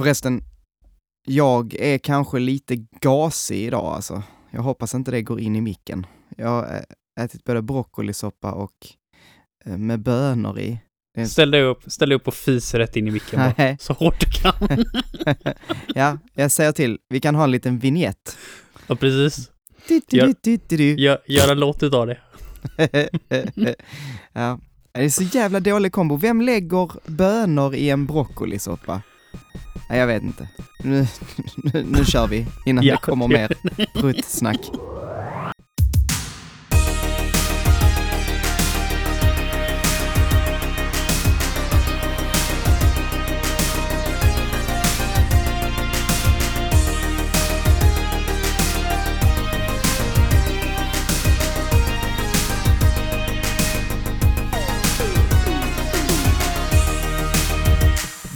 Förresten, jag är kanske lite gasig idag alltså. Jag hoppas inte det går in i micken. Jag har ätit både broccolisoppa och eh, med bönor i. Ställ dig upp, ställ dig upp och fis rätt in i micken bara. Så hårt du kan. ja, jag säger till. Vi kan ha en liten vignett. Ja, precis. Du. Gör, gör en låt utav det. ja. Det är så jävla dålig kombo. Vem lägger bönor i en broccolisoppa? Nej, jag vet inte. Nu, nu, nu kör vi innan Ja, det kommer mer pruttsnack.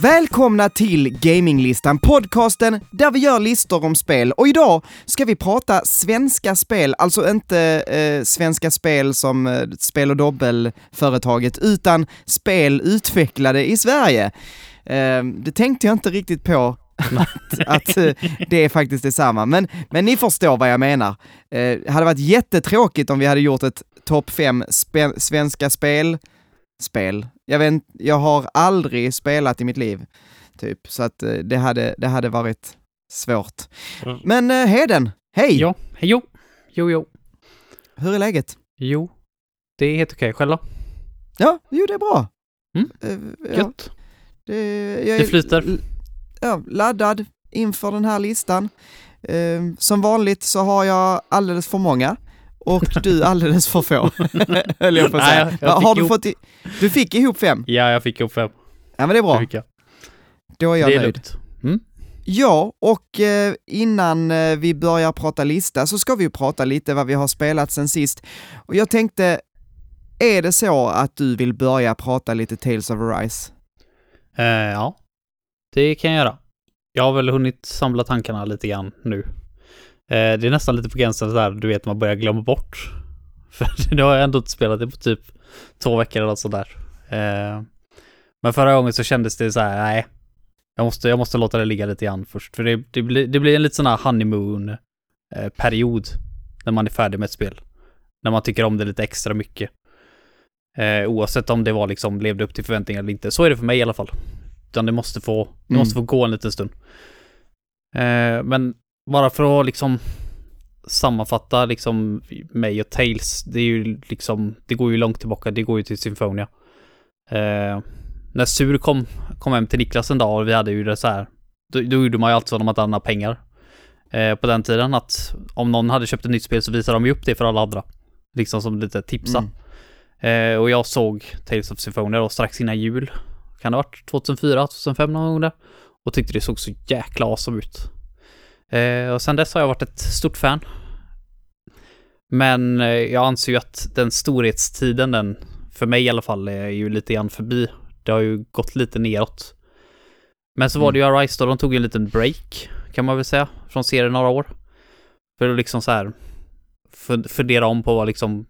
Välkomna till Gaminglistan, podcasten där vi gör listor om spel. Och idag ska vi prata svenska spel, alltså inte eh, svenska spel som eh, spel och dobbelföretaget, utan spel utvecklade i Sverige. Eh, det tänkte jag inte riktigt på att, att eh, det är faktiskt detsamma, men, men ni förstår vad jag menar. Eh, det hade varit jättetråkigt om vi hade gjort ett topp fem spe- svenska spel spel. Jag vet jag har aldrig spelat i mitt liv, typ, så att eh, det hade, det hade varit svårt. Mm. Men eh, Heden, hej! Ja, jo, jo, jo, Hur är läget? jo. Det är helt okej. Själv då? Ja, jo det är bra. Mm. Eh, ja, Gött. det, jag Det flyter. Ja, laddad inför den här listan. Eh, som vanligt så har jag alldeles för många och du alldeles för få, höll jag på att Nej, säga. jag- jag har du ihop- fått i, Du fick ihop fem? Ja, jag fick ihop fem. Ja men det är Det bra, jag. då är jag det är nöjd. Mm. Ja, och eh, innan eh, vi börjar prata lista så ska vi ju prata lite vad vi har spelat sen sist. Och jag tänkte, är det så att du vill börja prata lite Tales of Arise? Eh, ja, det kan jag göra. Jag har väl hunnit samla tankarna lite grann nu. Eh, det är nästan lite på gränsen där, du vet, man börjar glömma bort. För nu har jag ändå inte spelat det på typ två veckor eller något sådär. Eh, men förra gången så kändes det så här, nej. Jag måste, jag måste låta det ligga lite grann först. För det, det, blir, det blir en lite sån här honeymoon-period. när man är färdig med ett spel. När man tycker om det lite extra mycket. Eh, oavsett om det var liksom, levde upp till förväntningar eller inte. Så är det för mig i alla fall. Utan det måste få, det Mm. måste få gå en liten stund. Eh, men bara för att liksom sammanfatta liksom mig och Tales, det är ju liksom, det går ju långt tillbaka, det går ju till Symphonia. Eh, när Sur kom, kom hem till Niklas en dag och vi hade ju det så här, då, då gjorde man ju alltid så när man inte hade några pengar. Eh, på den tiden att om någon hade köpt ett nytt spel så visade de ju upp det för alla andra. Liksom som lite tipsa. Mm. Eh, och jag såg Tales of Symphonia då strax innan jul. Kan det ha varit 2004, 2005 någon gång där. Och tyckte det såg så jäkla awesome ut. Eh, och sen dess har jag varit ett stort fan. Men eh, jag anser ju att den storhetstiden, den, för mig i alla fall, är ju lite grann förbi. Det har ju gått lite neråt. Men så var det ju Arise då, de tog ju en liten break, kan man väl säga, från serien några år. För att liksom så här fun- fundera om på vad liksom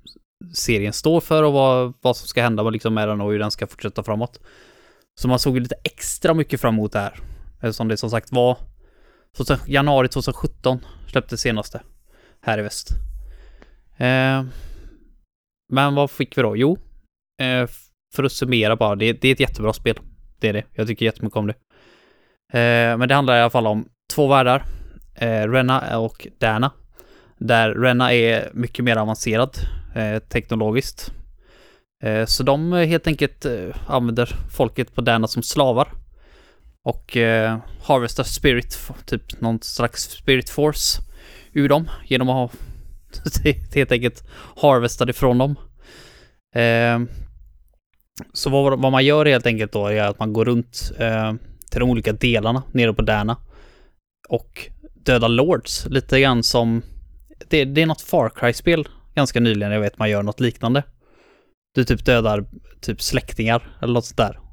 serien står för och vad, vad som ska hända med, liksom med den och hur den ska fortsätta framåt. Så man såg ju lite extra mycket fram emot det här. Eftersom det som sagt var 2000, januari 2017 släpptes senaste här i väst. Eh, men vad fick vi då? Jo, eh, för att summera bara, det, det är ett jättebra spel. Det är det. Jag tycker jättemycket om det. Eh, men det handlar i alla fall om två världar. Eh, Renna och Dana. Där Renna är mycket mer avancerad eh, teknologiskt. Eh, så de eh, helt enkelt eh, använder folket på Dana som slavar. Och eh, harvestar spirit, typ någon slags spirit force ur dem genom att ha helt enkelt harvestat ifrån dem. Eh, så vad, vad man gör helt enkelt då är att man går runt eh, till de olika delarna nere på Dana och dödar lords lite grann som det, det är något Far Cry-spel ganska nyligen jag vet man gör något liknande. Du typ dödar typ släktingar eller något sånt där.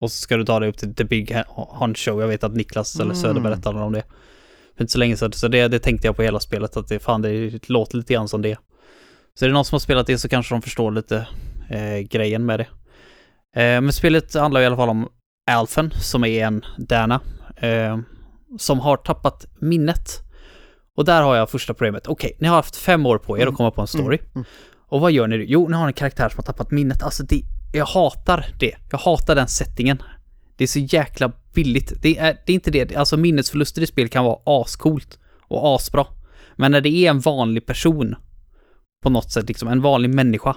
Och så ska du ta dig upp till The Big Hunt Show. Jag vet att Niklas eller Mm. Söder berättade om det. För inte så länge sedan. Så det, det tänkte jag på hela spelet att det fan det låter lite grann som det. Så är det någon som har spelat det så kanske de förstår lite eh, grejen med det. Eh, men spelet handlar i alla fall om Alphen som är en Dana. eh, som har tappat minnet. Och där har jag första problemet. Okej, ni har haft fem år på er att komma på en story. mm. Och vad gör ni? Jo, ni har en karaktär som har tappat minnet. Alltså det, jag hatar det. Jag hatar den settingen. Det är så jäkla billigt. Det är, det är inte det. Alltså minnesförluster i spel kan vara ascoolt och asbra. Men när det är en vanlig person på något sätt, liksom en vanlig människa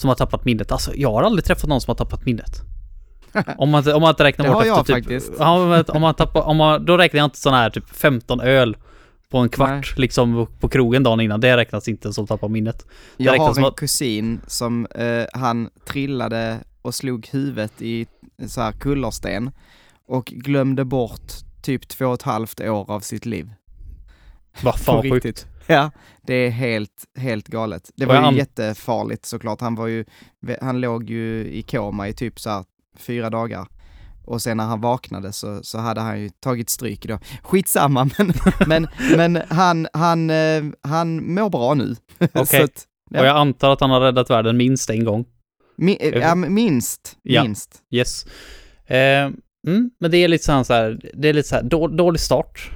som har tappat minnet. Alltså jag har aldrig träffat någon som har tappat minnet. Om man, om man inte räknar Det bort har jag efter faktiskt. typ... Ja, men om man tappar, om man, då räknar jag inte sån här typ 15 öl på en kvart liksom på krogen dagen innan. Det räknas inte som tappa minnet. Det Jag har en att- kusin som, eh, han trillade och slog huvudet i så här kullersten och glömde bort typ två och ett halvt år av sitt liv. Vad På fan sjukt. riktigt. Ja, det är helt, helt galet. Det var ju an- jättefarligt såklart. Han var ju, han låg ju i koma i typ så här fyra dagar. Och sen när han vaknade så, så hade han ju tagit stryk då. Skitsamma, men, men, men han, han, eh, han mår bra nu. Okej. Att, Ja. Och jag antar att han har räddat världen minst en gång. mi, eh, ja, minst, Ja. minst. Yes. Eh, mm, men det är lite så här- det är lite så här då, dålig start.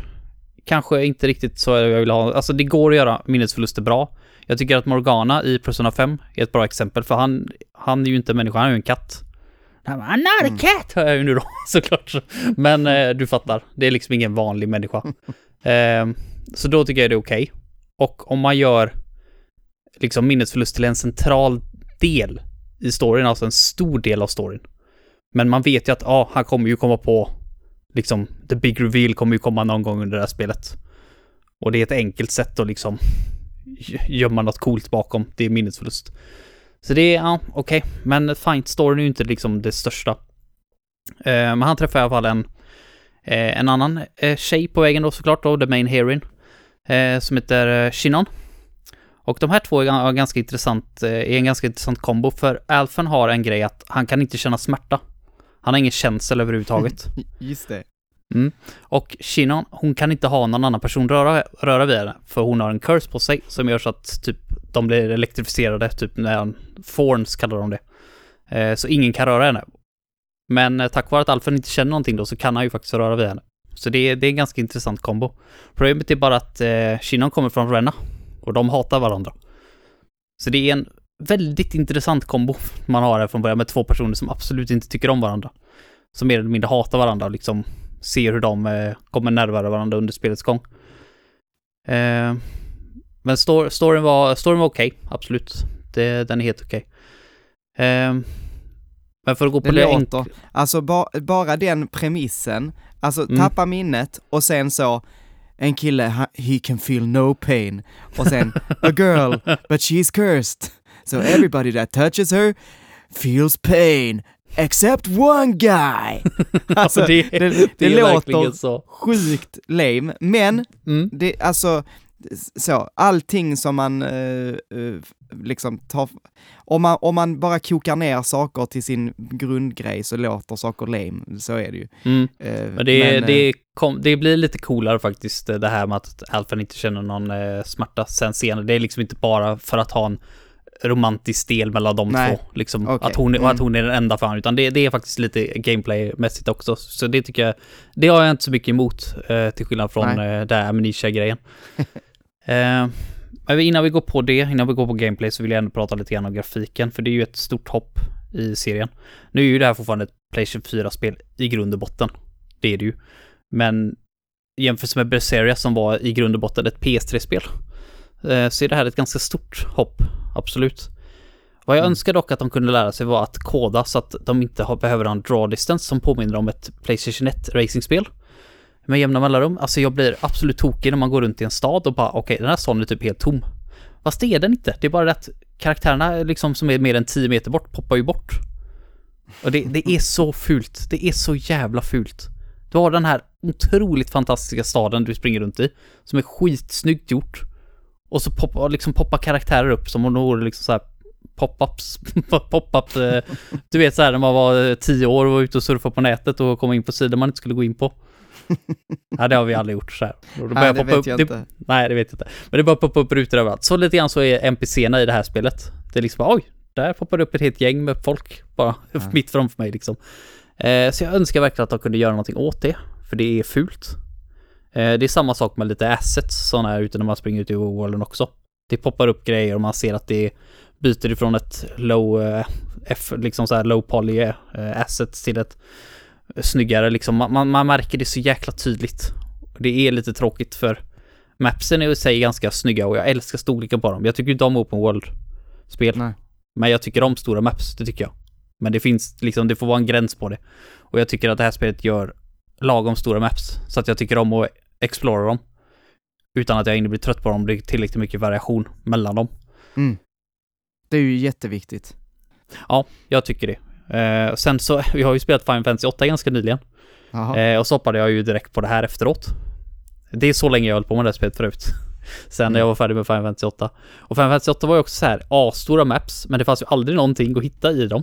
Kanske inte riktigt så jag vill ha. Alltså det går att göra minnesförluster bra. Jag tycker att Morgana i Persona 5 är ett bra exempel för han, han är ju inte människa, han är ju en katt. Han bara, I'm not a cat, hör jag ju nu då såklart. Men eh, du fattar, det är liksom ingen vanlig människa. Eh, så då tycker jag det är okej. Och om man gör liksom minnesförlust till en central del i storyn, alltså en stor del av storyn. Men man vet ju att, ja, han kommer ju komma på, liksom, the big reveal kommer ju komma någon gång under det här spelet. Och det är ett enkelt sätt att liksom gö- gömma något coolt bakom, det är minnesförlust. Så det är, ja, okej, men fine, storyn är ju inte liksom det största. Eh, men han träffar i alla fall en, eh, en annan eh, tjej på vägen då såklart då, the main heroine, eh, som heter eh, Shinon. Och de här två är ga- ganska intressant, eh, är en ganska intressant kombo, för Alfen har en grej att han kan inte känna smärta. Han har ingen känsel överhuvudtaget. Just det. Och Shinon, hon kan inte ha någon annan person röra, röra vid henne, för hon har en curse på sig som gör så att typ de blir elektrifierade, typ när han, Forns kallar de det. Eh, så ingen kan röra henne. Men eh, tack vare att Alfen inte känner någonting då så kan han ju faktiskt röra vid henne. Så det är, det är en ganska intressant kombo. Problemet är bara att eh, Shinon kommer från Renna och de hatar varandra. Så det är en väldigt intressant kombo man har här från början med två personer som absolut inte tycker om varandra. Som mer eller mindre hatar varandra och liksom ser hur de eh, kommer närmare varandra under spelets gång. Eh, men stor, storyn var, storyn var okej, absolut. Det, den är helt okej. Eh, men för att gå på Det det låter, enk- alltså ba, bara den premissen, alltså Mm. tappa minnet och sen så en kille, he can feel no pain. Och sen, a girl, but she's cursed. So everybody that touches her feels pain, except one guy. Alltså, Ja, det, det, det verkligen låter så. sjukt lame, men Mm. det, alltså, så, allting som man eh, eh, liksom tar, om man, om man bara kokar ner saker till sin grundgrej så låter saker lame, så är det ju. Mm. Eh, det, men, eh, det, kom, det blir lite coolare faktiskt, det här med att Alfen inte känner någon eh, smärta sen senare. Det är liksom inte bara för att ha en romantisk del mellan de Nej. två. Liksom, Okej. att, hon, Mm. att hon är den enda för honom, utan det, det är faktiskt lite gameplaymässigt också. Så det tycker jag, det har jag inte så mycket emot, eh, till skillnad från eh, det här Amnesia-grejen. eh, innan vi går på det, innan vi går på gameplay, så vill jag ändå prata lite grann om grafiken, för det är ju ett stort hopp i serien. Nu är ju det här fortfarande ett Playstation 4-spel i grund och botten. Det är det ju. Men jämfört med Berseria som var i grund och botten ett PS3-spel, eh, så är det här ett ganska stort hopp, absolut. Vad jag Mm. önskar dock att de kunde lära sig var att koda så att de inte har, behöver ha en draw distance som påminner om ett Playstation 1 racingspel. Med jämna mellanrum. Alltså jag blir absolut tokig när man går runt i en stad och bara okej, den här staden är typ helt tom. Fast det är den inte. Det är bara det att karaktärerna liksom som är mer än 10 meter bort poppar ju bort. Och det, det är så fult. Det är så jävla fult. Du har den här otroligt fantastiska staden du springer runt i, som är skitsnyggt gjort. Och så poppar liksom poppar karaktärer upp som om de vore liksom så här pop-ups, pop-up, eh, du vet så här när man var tio år och var ute och surfade på nätet och kom in på sidor man inte skulle gå in på. Nej, det har vi aldrig gjort så här. Då Nej, det vet upp, jag det, inte. Nej, det vet jag inte. Men det börjar poppa upp rutor överallt. Så lite grann så är NPCerna i det här spelet. Det är liksom bara, oj, där poppar det upp ett helt gäng med folk bara mitt framför mig liksom. Eh, så jag önskar verkligen att de kunde göra någonting åt det. för det är fult. Eh, det är samma sak med lite assets sådana här ute när man springer ut i overworlden också. Det poppar upp grejer och man ser att det byter ifrån ett low, eh, F, liksom så här low poly eh, assets till ett snyggare liksom. Man, man märker det så jäkla tydligt. Det är lite tråkigt för mapsen är i sig ganska snygga och jag älskar storleken på dem. Jag tycker inte om open world-spel. Men jag tycker om stora maps, det tycker jag. Men det finns liksom, det får vara en gräns på det. Och jag tycker att det här spelet gör lagom stora maps. Så att jag tycker om att explora dem. Utan att jag inte blir trött på dem, det är tillräckligt mycket variation mellan dem. Mm. Det är ju jätteviktigt. Ja, jag tycker det. Eh, sen så, vi har ju spelat Final Fantasy 8 ganska nyligen. Eh, och så hoppade jag ju direkt på det här efteråt. Det är så länge jag höll på med det här spelet förut. Sen när jag var färdig med Final Fantasy 8. Och Final Fantasy 8 var ju också så här asstora maps, men det fanns ju aldrig någonting att hitta i dem.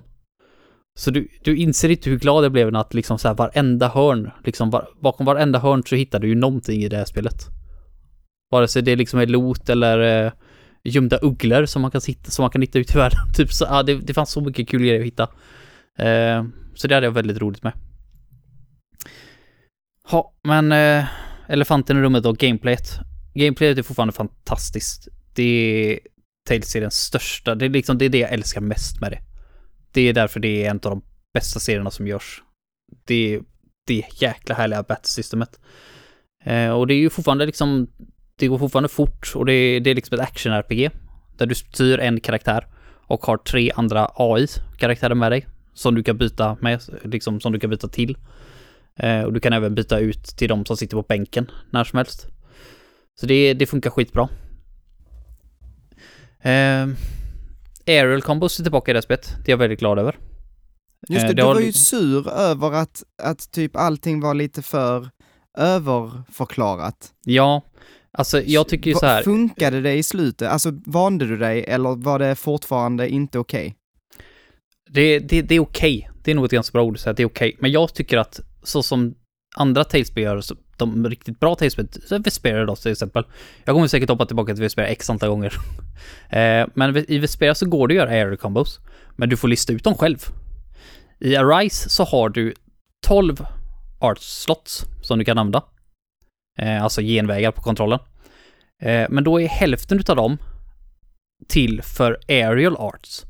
Så du, du inser inte hur glad jag blev när att liksom så här varenda hörn, liksom var, bakom varenda hörn så hittar du ju någonting i det här spelet. Vare sig det liksom är loot eller eh, gömda ugglor som man kan hitta, som man kan hitta ut i världen. typ så, ja, det, det fanns så mycket kul grejer att hitta. Eh, så det hade jag väldigt roligt med. Ja, men eh, elefanten i rummet och gameplayet. Gameplayet är fortfarande fantastiskt. Det är Tales-seriens största, det är liksom det, är det jag älskar mest med det. Det är därför det är en av de bästa serierna som görs. Det är det jäkla härliga battle-systemet. Eh, och det är ju fortfarande liksom, det går fortfarande fort och det är, det är liksom ett action-RPG. Där du styr en karaktär och har tre andra AI-karaktärer med dig. Som du kan byta med, liksom som du kan byta till. Eh, och du kan även byta ut till de som sitter på bänken när som helst. Så det, det funkar skitbra. Eh, Aerial Combos är tillbaka i det spelet. Det är jag väldigt glad över. Just Eh, det, det du var ju sur över att, att typ allting var lite för överförklarat. Ja, alltså jag tycker ju så här. Funkade det i slutet? Alltså vande du dig eller var det fortfarande inte okej? Det, det, det är okej. Det är nog ett ganska bra ord att säga att det är okej. Men jag tycker att så som andra talespel gör, så de riktigt bra talespel, Vespera då till exempel. Jag kommer säkert hoppa tillbaka till Vespera x antal gånger. eh, men i Vespera så går det att göra air combos. Men du får lista ut dem själv. I Arise så har du 12 art slots som du kan använda. Eh, alltså genvägar på kontrollen. Eh, men då är hälften utav dem till för aerial arts.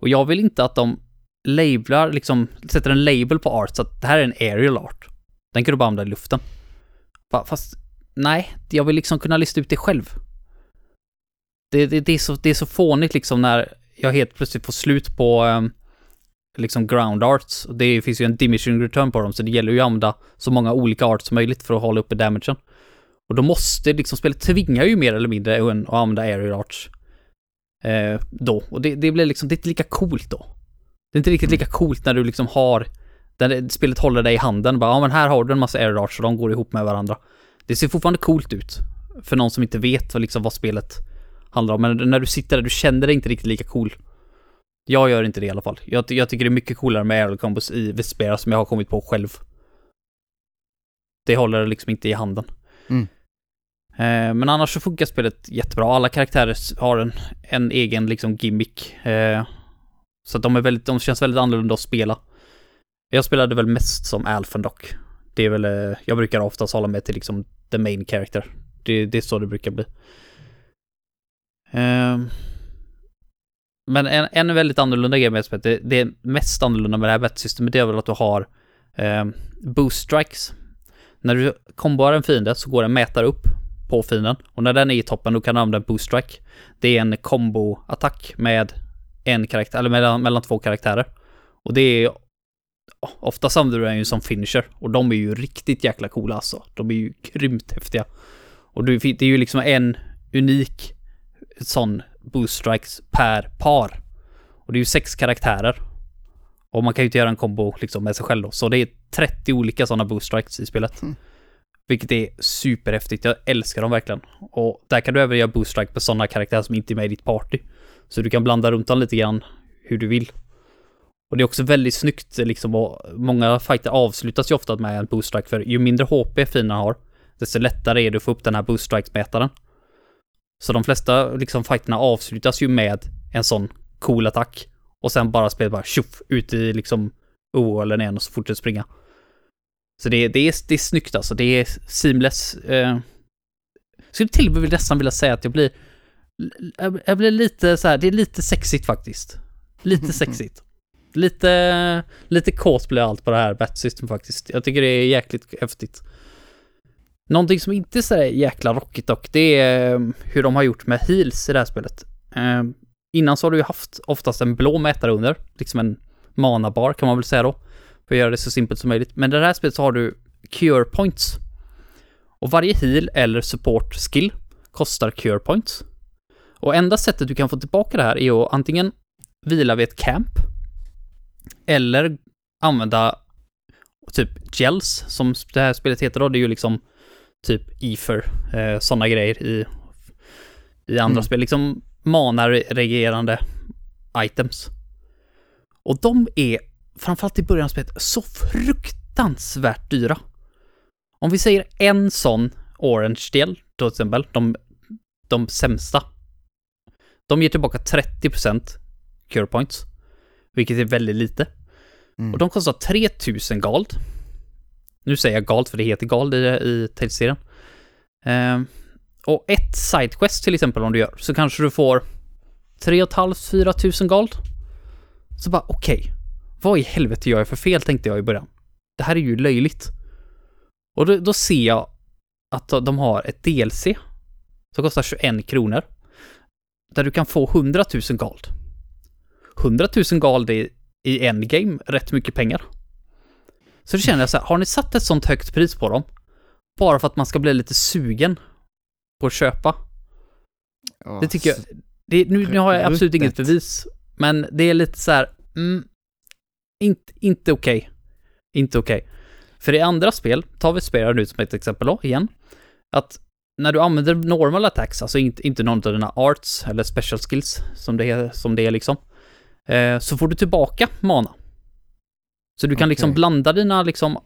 Och jag vill inte att de lablar, liksom, sätter en label på art så att det här är en aerial art. Den kan du bara använda i luften. Fast, nej, jag vill liksom kunna lista ut det själv. Det, det, det, är, så, det är så fånigt liksom när jag helt plötsligt får slut på ehm, liksom ground arts. Det finns ju en diminishing return på dem, så det gäller ju att använda så många olika arts som möjligt för att hålla uppe damagen. Och då måste liksom spelet tvingar ju mer eller mindre en att använda aerial arts. Eh, då. Och det, det blir liksom, det är inte lika coolt då. Det är inte riktigt lika coolt när du liksom har, där spelet håller dig i handen. Bara, ja men här har du en massa air arts och de går ihop med varandra. Det ser fortfarande coolt ut. För någon som inte vet vad, liksom, vad spelet handlar om. Men när du sitter där, du känner dig inte riktigt lika cool. Jag gör inte det i alla fall. Jag, jag tycker det är mycket coolare med aerial combos i Vespera som jag har kommit på själv. Det håller liksom inte i handen. Mm. Eh, men annars så funkar spelet jättebra. Alla karaktärer har en, en egen liksom gimmick. Eh, så att de är väldigt, de känns väldigt annorlunda att spela. Jag spelade väl mest som Alfen dock. Det är väl, eh, jag brukar oftast hålla mig till liksom the main character. Det, det är så det brukar bli. Ehm, men en, en väldigt annorlunda grej med spelet, det, det är mest annorlunda med det här bettsystemet, det är väl att du har ehm, boost strikes. När du komboar en fiende så går den mätare upp på fienden och när den är i toppen då kan du använda en boost strike. Det är en combo-attack med en karaktär, eller mellan, mellan två karaktärer. Och det är Oftast använder du den ju som finisher och de är ju riktigt jäkla coola alltså. De är ju grymt häftiga. Och du, det är ju liksom en unik sån boost strikes per par. Och det är ju sex karaktärer. Och man kan ju inte göra en kombo liksom med sig själv då. Så det är 30 olika sådana boost strikes i spelet. Mm. Vilket är superhäftigt. Jag älskar dem verkligen. Och där kan du även göra boost strike på sådana karaktärer som inte är med i ditt party. Så du kan blanda runt dem lite grann hur du vill. Och det är också väldigt snyggt liksom och många fighter avslutas ju ofta med en boost strike för ju mindre HP fina har desto lättare är det att få upp den här boost strikes-mätaren. Så de flesta liksom fighterna avslutas ju med en sån cool attack och sen bara spelet bara tjoff ut i liksom OL igen och så fortsätter springa. Så det, det, är, det är snyggt alltså, det är seamless. Eh. Skulle till och med nästan vilja säga att jag blir, jag blir lite så här, det är lite sexigt faktiskt. Lite sexigt. Lite, lite kåt blir allt på det här Bat System faktiskt. Jag tycker det är jäkligt häftigt. Någonting som inte är så jäkla rockigt dock, det är eh, hur de har gjort med heals i det här spelet. Eh, innan så har du ju haft oftast en blå mätare under, liksom en mana-bar kan man väl säga då. För att göra det så simpelt som möjligt. Men i det här spelet så har du cure points. Och varje heal eller support skill kostar cure points. Och enda sättet du kan få tillbaka det här är att antingen vila vid ett camp eller använda typ gels, som det här spelet heter då. Det är ju liksom typ Ether, eh, sådana grejer i, i andra mm. spel. Liksom mana-regerande items. Och de är, framförallt i början av spelet, så fruktansvärt dyra. Om vi säger en sån orange-del, till exempel, de, de sämsta. De ger tillbaka 30% cure points, vilket är väldigt lite. Mm. Och de kostar 3000 gald. Nu säger jag gald för det heter gald i, i Tales-serien. Eh, och ett sidequest till exempel om du gör, så kanske du får 3 500-4 tusen gald. Så bara okej, okay, vad i helvete gör jag för fel tänkte jag i början. Det här är ju löjligt. Och då, då ser jag att de har ett DLC som kostar 21 kronor. Där du kan få 100 000 gald. 100 000 gald är i endgame rätt mycket pengar. Så då känner jag så här, har ni satt ett sånt högt pris på dem? Bara för att man ska bli lite sugen på att köpa? Det tycker jag, det, nu, nu har jag absolut inget bevis, men det är lite så här, mm, inte, inte okej. Okay. Inte okej. Okay. För i andra spel, tar vi spelare nu som ett exempel då, igen, att när du använder normal attacks, alltså inte, inte någon av dina arts eller special skills, som det är, som det är liksom, eh, så får du tillbaka mana. Så du kan okay. liksom blanda dina liksom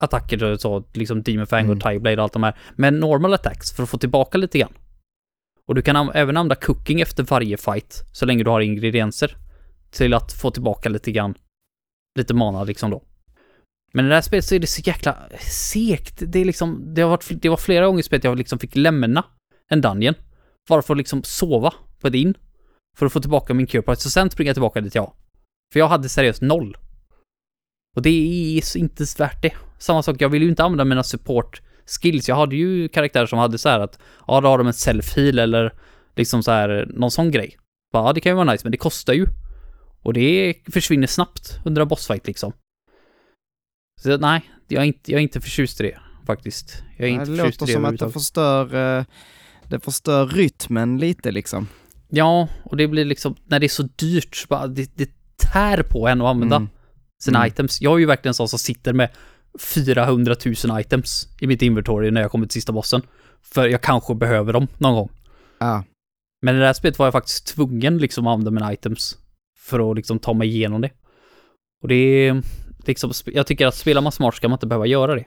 attacker, så, liksom Demon Fang och mm. Blade och allt de här, med normal attacks för att få tillbaka lite grann. Och du kan även använda cooking efter varje fight, så länge du har ingredienser, till att få tillbaka lite grann, lite mana liksom då. Men i det här spelet så är det så jäkla segt. Det är liksom, det har varit, det var flera gånger i spelet jag liksom fick lämna en dungeon. Bara för att liksom sova på ett in. För att få tillbaka min cure så sen springa tillbaka dit jag. För jag hade seriöst noll. Och det är inte värt det. Samma sak, jag vill ju inte använda mina support skills. Jag hade ju karaktärer som hade så här att, ja då har de en self-heal eller liksom så här, någon sån grej. Ja, det kan ju vara nice, men det kostar ju. Och det försvinner snabbt under en bossfight liksom. Så nej, jag är inte, jag är inte förtjust i det faktiskt. Jag är ja, inte det låter det som att det förstör, eh, det förstör rytmen lite liksom. Ja, och det blir liksom, när det är så dyrt, så bara, det, det tär på en att använda mm. sina mm. items. Jag är ju verkligen sån som sitter med 400 000 items i mitt inventory när jag kommer till sista bossen. För jag kanske behöver dem någon gång. Ja. Men i det här spelet var jag faktiskt tvungen liksom att använda mina items för att liksom ta mig igenom det. Och det är liksom, jag tycker att spelar man smart ska man inte behöva göra det.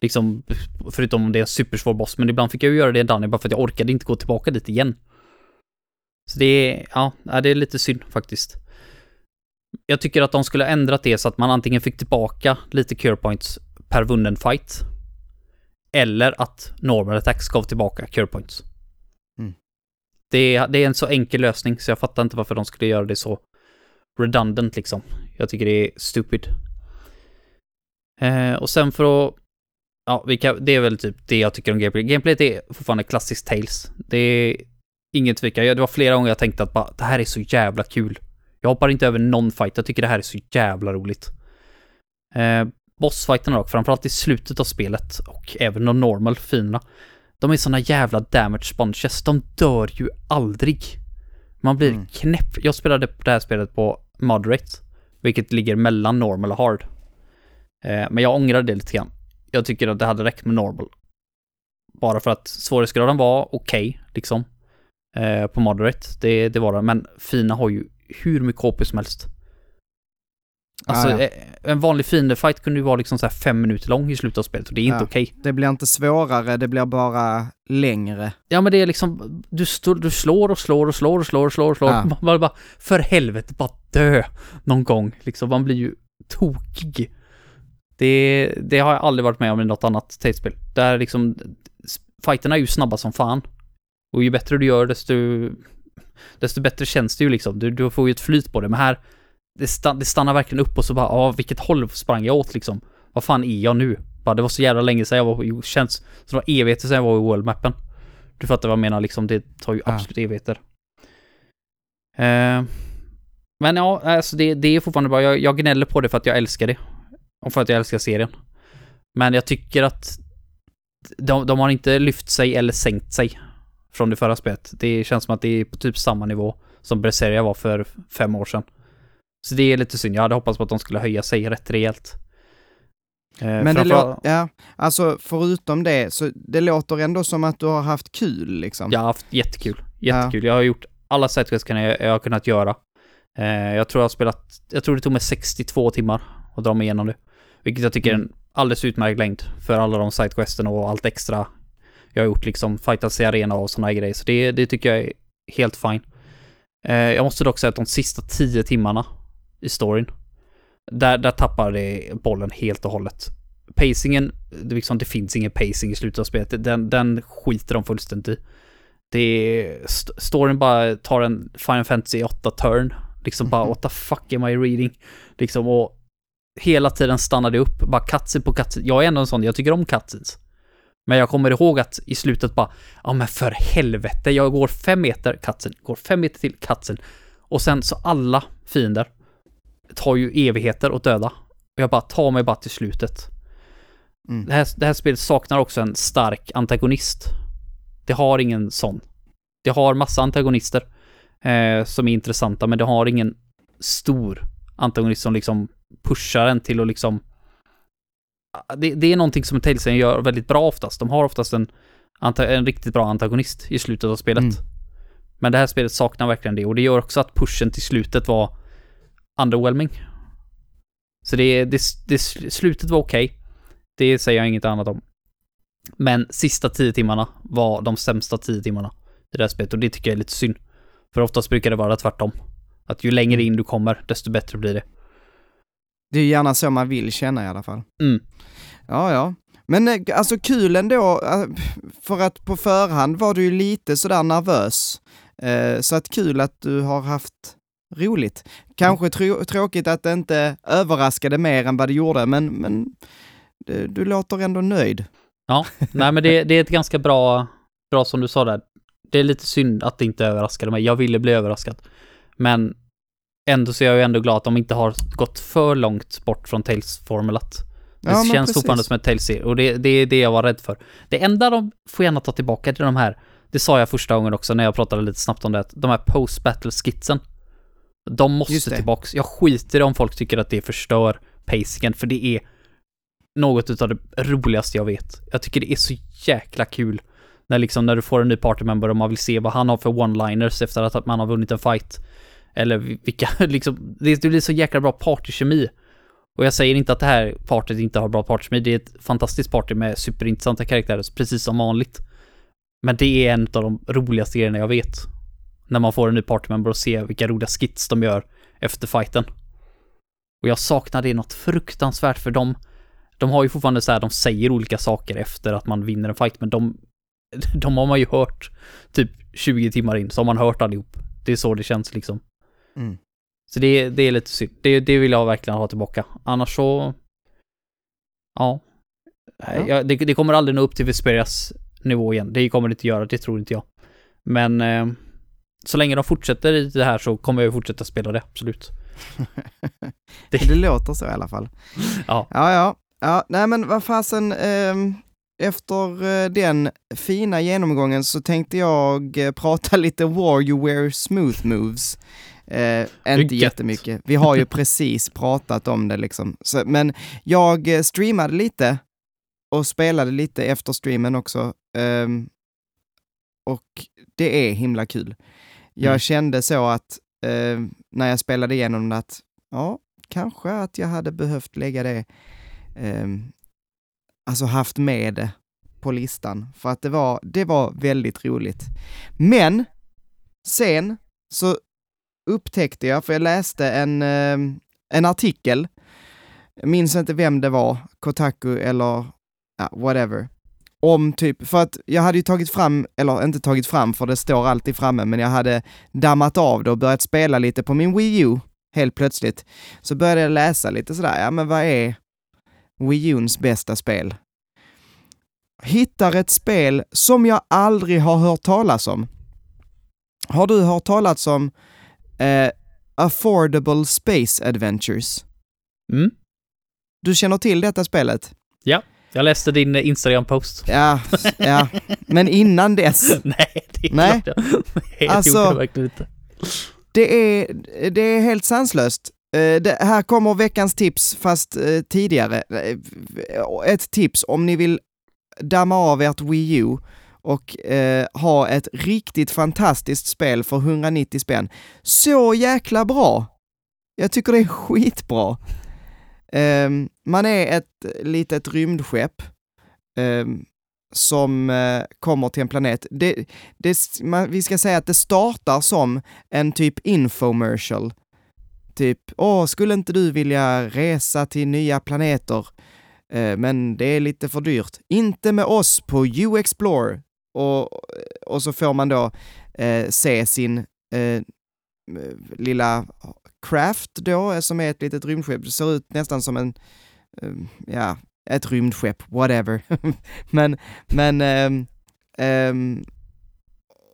Liksom, förutom om det är en supersvår boss, men ibland fick jag ju göra det i Danny bara för att jag orkade inte gå tillbaka dit igen. Så det är, ja, det är lite synd faktiskt. Jag tycker att de skulle ha ändrat det så att man antingen fick tillbaka lite cure points per vunnen fight. Eller att normal attacks gav tillbaka cure points. Det, är, det är en så enkel lösning så jag fattar inte varför de skulle göra det så redundant liksom. Jag tycker det är stupid. Eh, och sen för att... Ja, vi kan, det är väl typ det jag tycker om gameplay. Gameplayet är fortfarande klassiskt Tales. Det är ingen tvekan. Det var flera gånger jag tänkte att bara, det här är så jävla kul. Jag hoppar inte över någon fight. Jag tycker det här är så jävla roligt. Eh, bossfighterna dock, framförallt i slutet av spelet och även de normal finerna. De är såna jävla damage sponges. De dör ju aldrig. Man blir mm. knäpp. Jag spelade det här spelet på moderate, vilket ligger mellan normal och hard. Eh, men jag ångrar det lite grann. Jag tycker att det hade räckt med normal. Bara för att svårighetsgraden var okej, okay, liksom. Eh, på moderate, det, det var det. Men Fina har ju hur mycket HP som helst. Alltså, ja. Eh, en vanlig fiendefight kunde ju vara liksom så här fem minuter lång i slutet av spelet och det är inte ja. okej. Okay. Det blir inte svårare, det blir bara längre. Ja men det är liksom, du, stå, du slår och slår och slår och slår och slår och slår. Man bara, bara, för helvete, bara dö någon gång. Liksom, man blir ju tokig. Det Det, har jag aldrig varit med om i något annat Tales-spel. Där liksom, fighterna är ju snabba som fan. Och ju bättre du gör, desto, desto bättre känns det ju liksom. Du, du får ju ett flyt på det. Men här, det, stann, det stannar verkligen upp och så bara, ja, vilket håll sprang jag åt liksom? Vad fan är jag nu? Bara, det var så jävla länge sedan jag var, känns som det var evigheter sedan jag var i worldmappen. Du fattar vad jag menar liksom, det tar ju absolut ja. evigheter. Eh, men ja, alltså det, det är fortfarande bra. Jag, jag gnäller på det för att jag älskar det. Och för att jag älskar serien. Men jag tycker att de, de har inte lyft sig eller sänkt sig från det förra spelet. Det känns som att det är på typ samma nivå som Berseria var för fem år sedan. Så det är lite synd. Jag hade hoppats på att de skulle höja sig rätt rejält. Eh, Men det låter, ja, alltså förutom det, så det låter ändå som att du har haft kul liksom. Jag har haft jättekul. Jättekul. Ja. Jag har gjort alla sidequests jag, jag har kunnat göra. Eh, jag tror jag har spelat, jag tror det tog mig 62 timmar att dra mig igenom det. Vilket jag tycker är en mm. alldeles utmärkt längd för alla de sidequesten och allt extra jag har gjort liksom, fightats i arena och sådana grejer. Så det, det tycker jag är helt fine. Eh, jag måste dock säga att de sista 10 timmarna i storyn, där, där tappar det bollen helt och hållet. Pacingen, det, liksom, det finns ingen pacing i slutet av spelet. Den, den skiter de fullständigt i. Det är, storyn bara tar en Final Fantasy 8 turn. Liksom bara, what the fuck am I reading? Liksom, och hela tiden stannar det upp, bara cutscene på cutscene. Jag är ändå en sån, jag tycker om cutscenes. Men jag kommer ihåg att i slutet bara, ja men för helvete, jag går fem meter, cutscene, går fem meter till, cutscene. Och sen så alla fiender tar ju evigheter att döda. Och jag bara tar mig bara till slutet. Mm. Det, här, det här spelet saknar också en stark antagonist. Det har ingen sån. Det har massa antagonister eh, som är intressanta, men det har ingen stor antagonist som liksom pushar en till att liksom... Det, det är någonting som Telltale gör väldigt bra oftast. De har oftast en, en riktigt bra antagonist i slutet av spelet. Mm. Men det här spelet saknar verkligen det och det gör också att pushen till slutet var underwhelming. Så det, det, det slutet var okej. Okay. Det säger jag inget annat om. Men sista tio timmarna var de sämsta tio timmarna i det här spelet och det tycker jag är lite synd. För oftast brukar det vara tvärtom. Att ju längre mm. in du kommer, desto bättre blir det. Det är gärna så man vill känna i alla fall. Mm. Ja, ja. Men eh, alltså kul ändå, eh, för att på förhand var du ju lite sådär nervös. Eh, så att kul att du har haft roligt. Kanske trå tråkigt att det inte överraskade mer än vad det gjorde, men, men du, du låter ändå nöjd. Ja, nej men det, det är ett ganska bra, bra som du sa där. Det är lite synd att det inte överraskade mig. Jag ville bli överraskad. Men ändå så är jag ju ändå glad att de inte har gått för långt bort från Tales-formulat. Det ja, känns precis. fortfarande som ett Tales-serie och det, det är det jag var rädd för. Det enda de får gärna ta tillbaka till de här, det sa jag första gången också när jag pratade lite snabbt om det, de här post-battle-skitsen. De måste tillbaks. Jag skiter i om folk tycker att det förstör pacingen, för det är något av det roligaste jag vet. Jag tycker det är så jäkla kul när liksom när du får en ny partymember och man vill se vad han har för one-liners efter att man har vunnit en fight. Eller vilka, liksom, det blir så jäkla bra partykemi. Och jag säger inte att det här partyt inte har bra partykemi, det är ett fantastiskt party med superintressanta karaktärer, precis som vanligt. Men det är en av de roligaste grejerna jag vet. När man får en ny partymember och ser vilka roliga skits de gör efter fighten. Och jag saknar det något fruktansvärt för dem. De har ju fortfarande så här, de säger olika saker efter att man vinner en fight, men de, de har man ju hört typ 20 timmar in, så har man hört allihop. Det är så det känns liksom. Mm. Så det, det är lite synd. Det, det vill jag verkligen ha tillbaka. Annars så... Ja. ja. Jag, det, det, kommer aldrig nå upp till Vesperias nivå igen. Det kommer det inte göra, det tror inte jag. Men eh, så länge de fortsätter i det här så kommer jag fortsätta spela det, absolut. det... det låter så i alla fall. ja. Ja, ja. Ja, nej men vad fasen, eh, efter den fina genomgången så tänkte jag eh, prata lite Warrior Smooth Moves. Eh, inte jättemycket. Vi har ju precis pratat om det liksom. Så, men jag eh, streamade lite och spelade lite efter streamen också. Eh, och det är himla kul. Jag mm. kände så att eh, när jag spelade igenom det att ja, kanske att jag hade behövt lägga det, eh, alltså haft med det på listan, för att det var, det var väldigt roligt. Men sen så upptäckte jag, för jag läste en, eh, en artikel jag minns inte vem det var, Kotaku eller ja, whatever. Om typ, för att jag hade ju tagit fram, eller inte tagit fram för det står alltid framme, men jag hade dammat av det och börjat spela lite på min Wii U helt plötsligt. Så började jag läsa lite sådär, ja men vad är Wii U's bästa spel? Hittar ett spel som jag aldrig har hört talas om. Har du hört talas om eh, Affordable Space Adventures? Mm. Du känner till detta spelet? Ja, jag läste din Instagram-post. Ja, ja. men innan dess. Nej, det är Nej. klart jag... Nej, Alltså- jag verkligen inte. Det är, det är helt sanslöst. Eh, Det, här kommer veckans tips, fast eh, tidigare. Eh, Ett tips om ni vill damma av ert Wii U och eh, ha ett riktigt fantastiskt spel för 190 spänn. Så jäkla bra! Jag tycker det är skitbra. Ehm, man är ett litet rymdskepp ehm, som eh, kommer till en planet. Det, det, man, vi ska säga att det startar som en typ infomercial. Typ, åh, skulle inte du vilja resa till nya planeter? Eh, men det är lite för dyrt. Inte med oss på U-Explore. Och, och så får man då eh, se sin eh, lilla craft då, eh, som är ett litet rymdskepp. Det ser ut nästan som en, eh, ja, ett rymdskepp, whatever. men, men, um, um,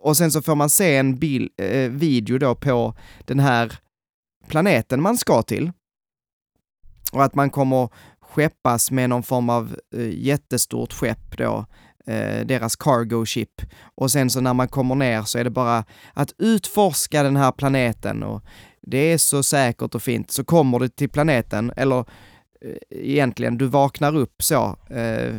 och sen så får man se en bil, eh, video då på den här planeten man ska till. Och att man kommer skeppas med någon form av eh, jättestort skepp då, eh, deras cargo ship. Och sen så när man kommer ner så är det bara att utforska den här planeten och det är så säkert och fint. Så kommer du till planeten, eller eh, egentligen, du vaknar upp så eh,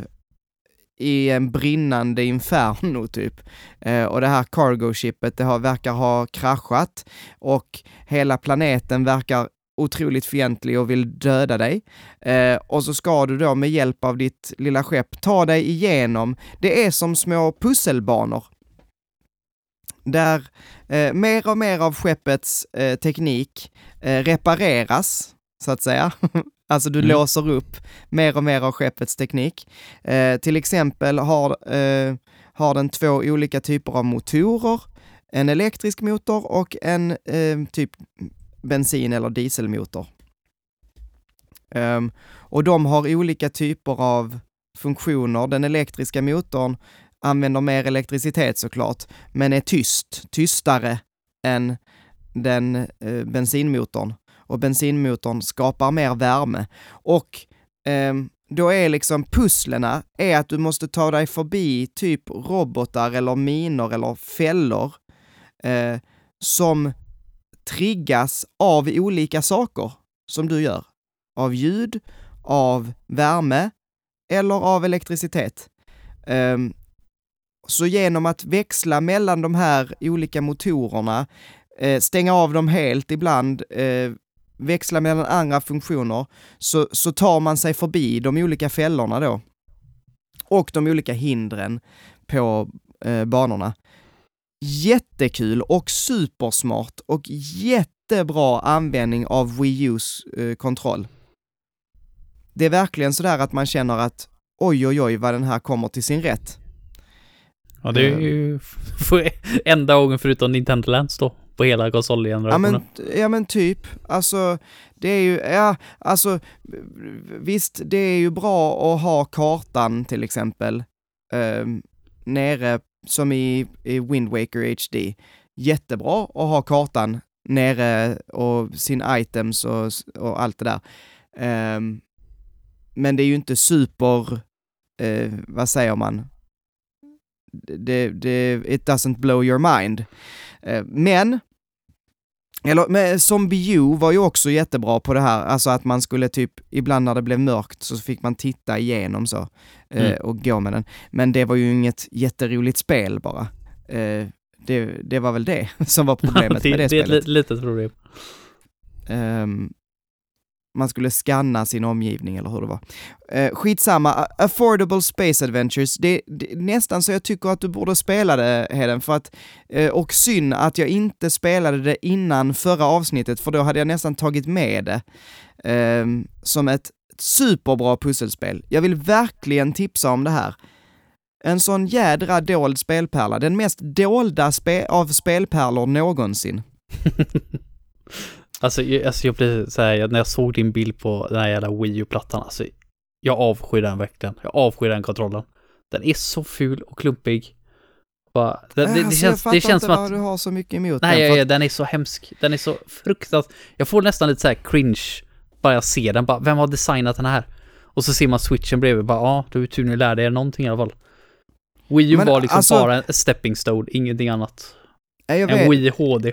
i en brinnande inferno typ. Eh, och det här cargo-shippet, det har, verkar ha kraschat och hela planeten verkar otroligt fientlig och vill döda dig. Eh, och så ska du då med hjälp av ditt lilla skepp ta dig igenom. Det är som små pusselbanor. Där eh, mer och mer av skeppets eh, teknik eh, repareras, så att säga. alltså du Mm. låser upp mer och mer av skeppets teknik. Eh, till exempel har, eh, har den två olika typer av motorer, en elektrisk motor och en eh, typ bensin eller dieselmotor. Ehm, och de har olika typer av funktioner. Den elektriska motorn använder mer elektricitet såklart, men är tyst, tystare än den eh, bensinmotorn. Och bensinmotorn skapar mer värme. Och eh, då är liksom pusslerna är att du måste ta dig förbi typ robotar eller minor eller fällor eh, som triggas av olika saker som du gör. Av ljud, av värme eller av elektricitet. Ehm, så genom att växla mellan de här olika motorerna, eh, stänga av dem helt ibland, eh, växla mellan andra funktioner, så, så tar man sig förbi de olika fällorna då. Och de olika hindren på eh, banorna. Jättekul och supersmart och jättebra användning av Wii U's eh, kontroll. Det är verkligen sådär att man känner att oj, oj, oj, vad den här kommer till sin rätt. Ja, det är ju för enda gången förutom Nintendo Lands då, på hela Ja konsolgenerationen. men, ja men typ, alltså det är ju, ja, alltså visst det är ju bra att ha kartan till exempel eh, nere som i, i Wind Waker HD. Jättebra att ha kartan nere och sin items och, och allt det där. Ehm, men det är ju inte super, eh, vad säger man? Det, det, it doesn't blow your mind. Eh, men eller men Zombie var ju också jättebra på det här, alltså att man skulle typ, ibland när det blev mörkt så fick man titta igenom så eh, Mm. och gå med den. Men det var ju inget jätteroligt spel bara. Eh, det, det var väl det som var problemet det, med det, det är ett spelet. li- litet problem. Ehm, man skulle scanna sin omgivning eller hur det var. Eh, skitsamma, Affordable Space Adventures, det, det är nästan så jag tycker att du borde spela det Heden, för att, eh, och synd att jag inte spelade det innan förra avsnittet, för då hade jag nästan tagit med det eh, som ett ett superbra pusselspel. Jag vill verkligen tipsa om det här. En sån jädra dold spelpärla. Den mest dolda spe av spelpärlor någonsin. alltså, jag, alltså jag blir så här, när jag såg din bild på den här jävla Wii U-plattan, alltså jag avskyr den verkligen. Jag avskyr den kontrollen. Den är så ful och klumpig. Bara, det, Nej, det, det alltså, känns, jag det fattar känns inte att... du har så mycket emot Nej, den. ja, att- den är så hemsk. Den är så fruktansvärt... Jag får nästan lite så här cringe bara jag ser den. Bara, vem har designat den här? Och så ser man switchen bredvid. Bara, ja, du är tur ni lärde er någonting i alla fall. Wii U Men, var liksom alltså- bara en stepping stone, ingenting annat. Nej, jag En vet, Wii HD.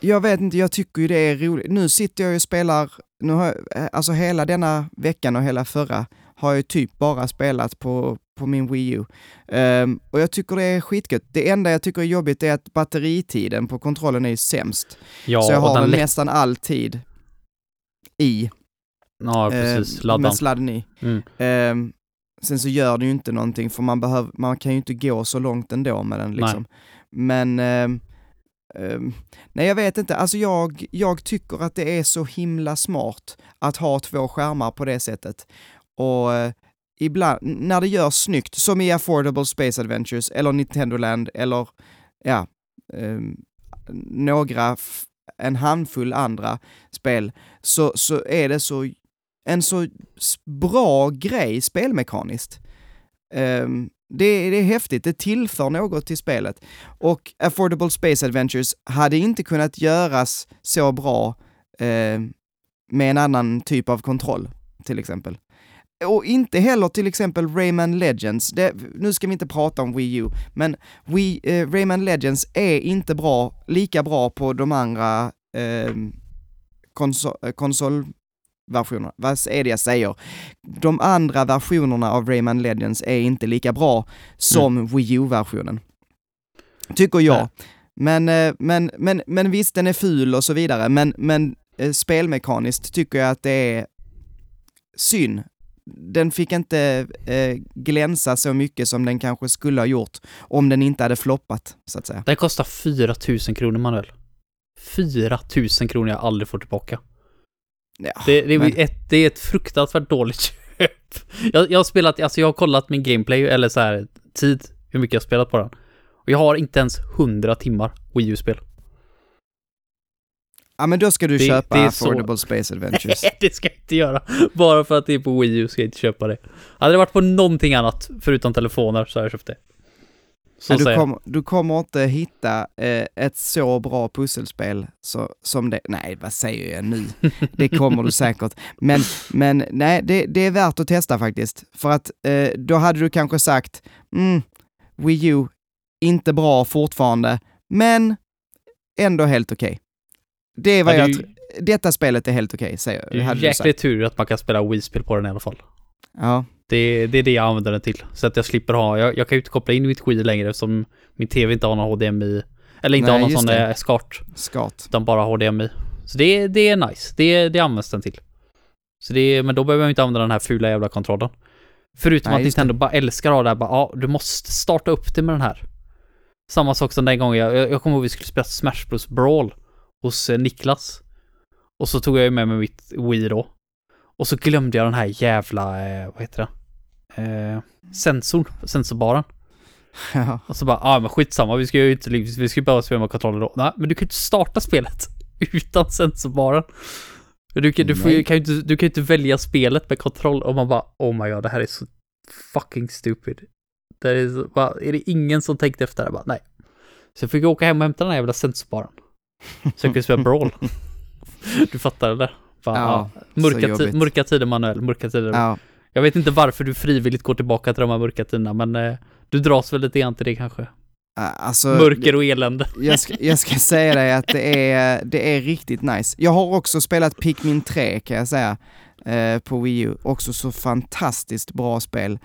Jag vet inte, jag tycker ju det är roligt. Nu sitter jag ju och spelar, nu har, jag- eh, alltså hela denna veckan och hela förra har jag ju typ bara spelat på, på min Wii U. Ehm, och jag tycker det är skitgött. Det enda jag tycker är jobbigt är att batteritiden på kontrollen är ju sämst. Ja, så jag har den nästan all tid i, Ja, precis. eh, Laddan. med sladden i. Mm. Ehm, sen så gör det ju inte någonting för man, behöver, man kan ju inte gå så långt ändå med den liksom. Men, ehm, Um, nej jag vet inte, alltså jag, jag tycker att det är så himla smart att ha två skärmar på det sättet. Och uh, ibland, när det görs snyggt, som i Affordable Space Adventures eller Nintendo Land eller ja, um, några, en handfull andra spel, så, så är det så en så bra grej spelmekaniskt. Um, det, det är häftigt, det tillför något till spelet. Och Affordable Space Adventures hade inte kunnat göras så bra eh, med en annan typ av kontroll, till exempel. Och inte heller till exempel Rayman Legends. Det, nu ska vi inte prata om Wii U, men Wii, eh, Rayman Legends är inte bra, lika bra på de andra eh, konso eh, konsol konsolversionerna. Vad är det jag säger? De andra versionerna av Rayman Legends är inte lika bra som Wii U-versionen. Tycker jag. Nej. Men, eh, men, men, men visst, den är ful och så vidare, men, men eh, spelmekaniskt tycker jag att det är synd. Den fick inte eh, glänsa så mycket som den kanske skulle ha gjort om den inte hade floppat, så att säga. Den kostar 4000 kronor manuell. 4000 kronor jag aldrig får tillbaka. Ja, Det, det, är, men- ett, det är ett fruktansvärt dåligt köp. Jag, jag har spelat, alltså jag har kollat min gameplay, eller så här tid, hur mycket jag har spelat på den. Och jag har inte ens 100 timmar Wii U-spel. ja, men då ska du Det- köpa det är så- Affordable Space Adventures. Nej, det ska jag inte göra. Bara för att det är på Wii U ska jag inte köpa det. Hade det varit på någonting annat, förutom telefoner, så hade jag köpt det. Men du, jag. kom, du kommer inte hitta eh, ett så bra pusselspel så, som det. Nej, vad säger jag nu? Det kommer du säkert. Men, men nej, det, det är värt att testa faktiskt. För att eh, då hade du kanske sagt, mm, Wii U, inte bra fortfarande, men ändå helt okej. Det är vad Ja, det jag... tr- Detta spelet är helt okej, säger Det är jäkligt tur att man kan spela Wii-spel på den i alla fall. Ja. Det, det är det jag använder den till. Så att jag slipper ha, jag, jag kan ju inte koppla in mitt Wii längre eftersom min TV inte har någon HDMI. Eller inte Nej, har någon sån det. eh, SCART, Skat. utan bara HDMI. Så det, det är nice. Det, det används den till. Så det, men då behöver jag inte använda den här fula jävla kontrollen. Förutom Nej, att Nintendo bara älskar att ha det här, bara, ja, du måste starta upp det med den här. Samma sak som den gången jag, jag, jag kommer ihåg vi skulle spela Smash Bros Brawl hos eh, Niklas. Och så tog jag ju med mig mitt Wii då. Och så glömde jag den här jävla, eh, vad heter det? Eh, sensorn, sensorbaren. Ja. Och så bara, ja ah, men skitsamma, vi ska ju inte, vi ska ju bara spela med kontroller då. Nej, men du kan ju inte starta spelet utan sensorbaren. Du kan, du, får, kan ju inte, du kan inte välja spelet med kontroll och man bara, oh my god, det här är så fucking stupid. Det är, så, bara, är det ingen som tänkte efter? Jag bara, nej. Så jag fick åka hem och hämta den här jävla sensorbaren. Så jag kunde spela Brawl. Du fattar det där. Bara, Ja, mörka, mörka tider Manuel, mörka tider. Ja. Jag vet inte varför du frivilligt går tillbaka till de här mörka tiderna, men eh, du dras väl lite grann till det kanske. Alltså, Mörker och elände. jag ska, jag ska säga dig att det är, det är riktigt nice. Jag har också spelat Pikmin 3 kan jag säga, eh, på Wii U. Också så fantastiskt bra spel.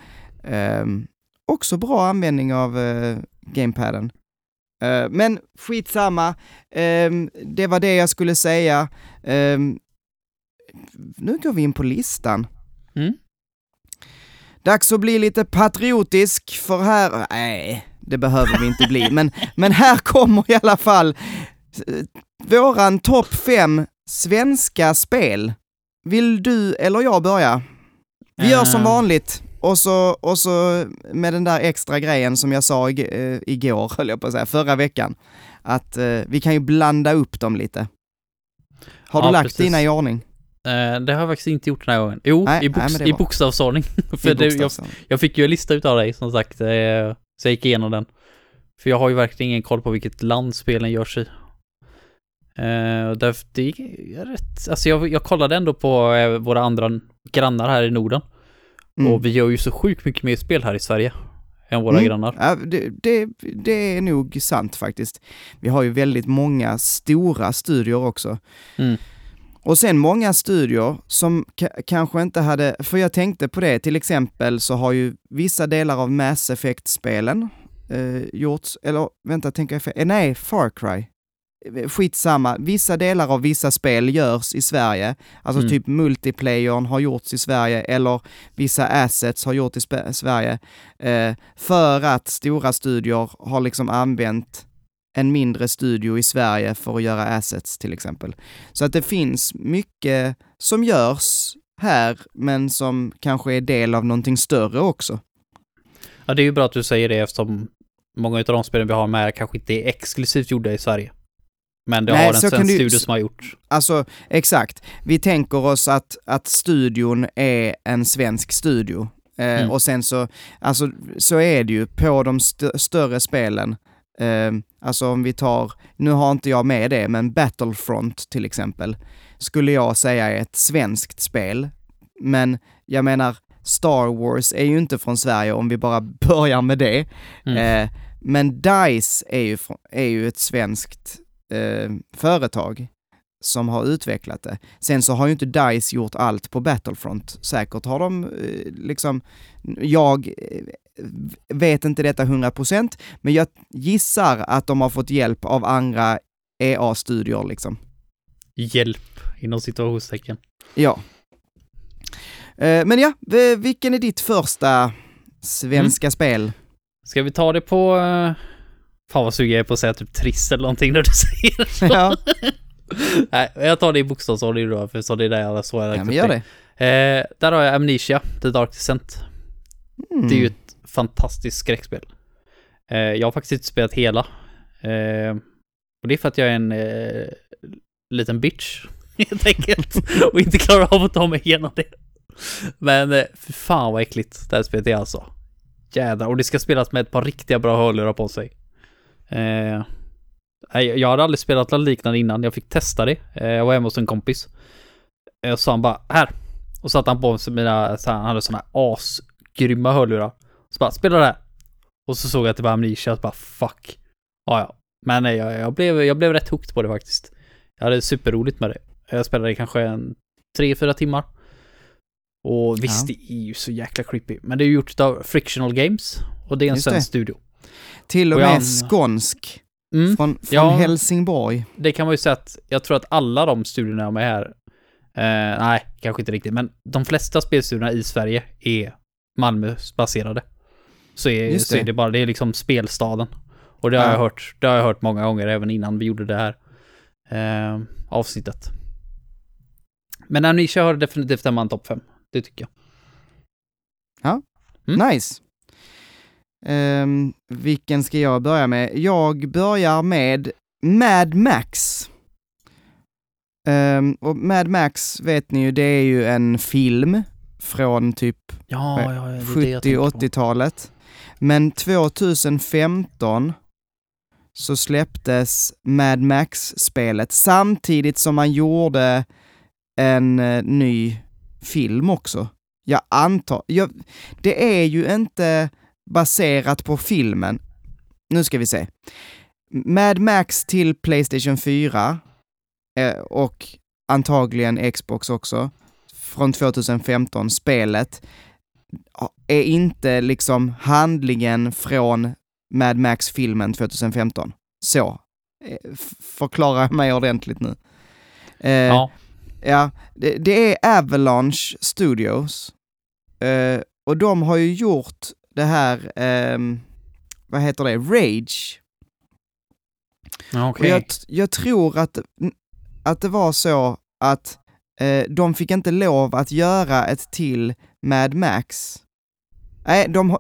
Ehm, också bra användning av eh, gamepaden. Eh, men skitsamma, Ehm, det var det jag skulle säga. Nu går vi in på listan. Mm. Dags att bli lite patriotisk, för här... Nej, det behöver vi inte bli. Men, men här kommer i alla fall eh, våran topp fem svenska spel. Vill du eller jag börja? Vi gör som Eh. vanligt. Och så, och så med den där extra grejen som jag sa eh, igår, höll jag på att säga, förra veckan. Att eh, vi kan ju blanda upp dem lite. Har du Ja, lagt precis. dina i ordning? Eh, det har jag faktiskt inte gjort den här gången. Jo, Nej, i, nej, det är i bokstavsordning. För I det, jag, jag fick ju en lista utav dig som sagt, eh, så jag gick igenom den. För jag har ju verkligen ingen koll på vilket land spelen görs i. Eh, därför, det är rätt, alltså jag, jag kollade ändå på våra andra grannar här i Norden. Mm. Och vi gör ju så sjukt mycket mer spel här i Sverige än våra Mm. grannar. Ja, det, det, det är nog sant faktiskt. Vi har ju väldigt många stora studior också. Mm. Och sen många studior som ka- kanske inte hade, för jag tänkte på det, till exempel så har ju vissa delar av Mass Effect-spelen eh, gjorts, eller vänta, tänker jag fel? Eh, nej, Far Cry. Eh, Skitsamma, vissa delar av vissa spel görs i Sverige, alltså Mm. typ multiplayern har gjorts i Sverige, eller vissa assets har gjorts i Sverige, eh, för att stora studior har liksom använt en mindre studio i Sverige för att göra assets till exempel. Så att det finns mycket som görs här, men som kanske är del av någonting större också. Ja, det är ju bra att du säger det eftersom många av de spelen vi har med kanske inte är exklusivt gjorda i Sverige. Men det Nej, har en svensk du- studio som har gjort. Alltså, exakt. Vi tänker oss att, att studion är en svensk studio. Eh, Mm. Och sen så, alltså så är det ju på de st- större spelen. Eh, alltså om vi tar, nu har inte jag med det, men Battlefront till exempel, skulle jag säga är ett svenskt spel. Men jag menar, Star Wars är ju inte från Sverige om vi bara börjar med det. Mm. Eh, men DICE är ju, är ju ett svenskt eh, företag som har utvecklat det. Sen så har ju inte DICE gjort allt på Battlefront. Säkert har de eh, liksom, jag vet inte detta 100% men jag gissar att de har fått hjälp av andra EA-studior liksom. Hjälp, inom situationstecken. Ja. Eh, men ja, vilken är ditt första svenska spel? Ska vi ta det på... eh, Fan vad sugen jag är på att säga typ trist eller någonting när du säger så. ja, Nej, jag tar det i bokstavsordning då, för så det är där jag så jag ja lagt men gör det. Eh, där har jag Amnesia, The Dark Descent. Mm. Det är ju ett fantastiskt skräckspel. Eh, jag har faktiskt inte spelat hela. Eh, och det är för att jag är en eh, liten bitch, helt enkelt. och inte klarar av att ta mig igenom det. Men för fan vad äckligt det här spelet är alltså. Jädrar, och det ska spelas med ett par riktiga bra hörlurar på sig. Eh, jag hade aldrig spelat något liknande innan, jag fick testa det. Eh, jag var hemma hos en kompis. Och så han bara, här. Och satte han på sig mina, så han hade här asgrymma hörlurar. Så bara, spela det här. Och så såg jag att det var Amnesia och bara, fuck. Ja, ja. Men nej, jag, jag, blev, jag blev rätt hooked på det faktiskt. Jag hade superroligt med det. Jag spelade kanske en tre, fyra timmar. Och visst, Ja. det är ju så jäkla creepy. Men det är ju gjort av Frictional Games. Och det är en svensk studio. Till och Och jag- med skånsk. Mm. Från, från Ja. Helsingborg. det kan man ju säga att jag tror att alla de studierna med här, eh, nej, kanske inte riktigt, men de flesta spelstudierna i Sverige är Malmö-baserade. Så, är, Just så det. är det bara, det är liksom spelstaden. Och det har, Ja. jag hört, det har jag hört många gånger även innan vi gjorde det här eh, avsnittet. Men Amnesia har definitivt en man topp 5. Det tycker jag. Mm. Nice. Ehm, vilken ska jag börja med? Jag börjar med Mad Max. Ehm, och Mad Max vet ni ju, det är ju en film från typ Ja, ja, ja, det är det jag tänker på. 70-80-talet. Men 2015 så släpptes Mad Max-spelet samtidigt som man gjorde en eh, ny film också. Jag antar, jag, det är ju inte baserat på filmen. Nu ska vi se. Mad Max till Playstation 4 eh, och antagligen Xbox också, från 2015, spelet är inte liksom handlingen från Mad Max-filmen 2015. Så. Eh, f- Förklara mig ordentligt nu. Eh, Ja, Ja, det, det är Avalanche Studios. Eh, och de har ju gjort det här, ehm, vad heter det, Rage. Och okej. jag, jag tror att, att det var så att eh, de fick inte lov att göra ett till Mad Max. Nej, de har,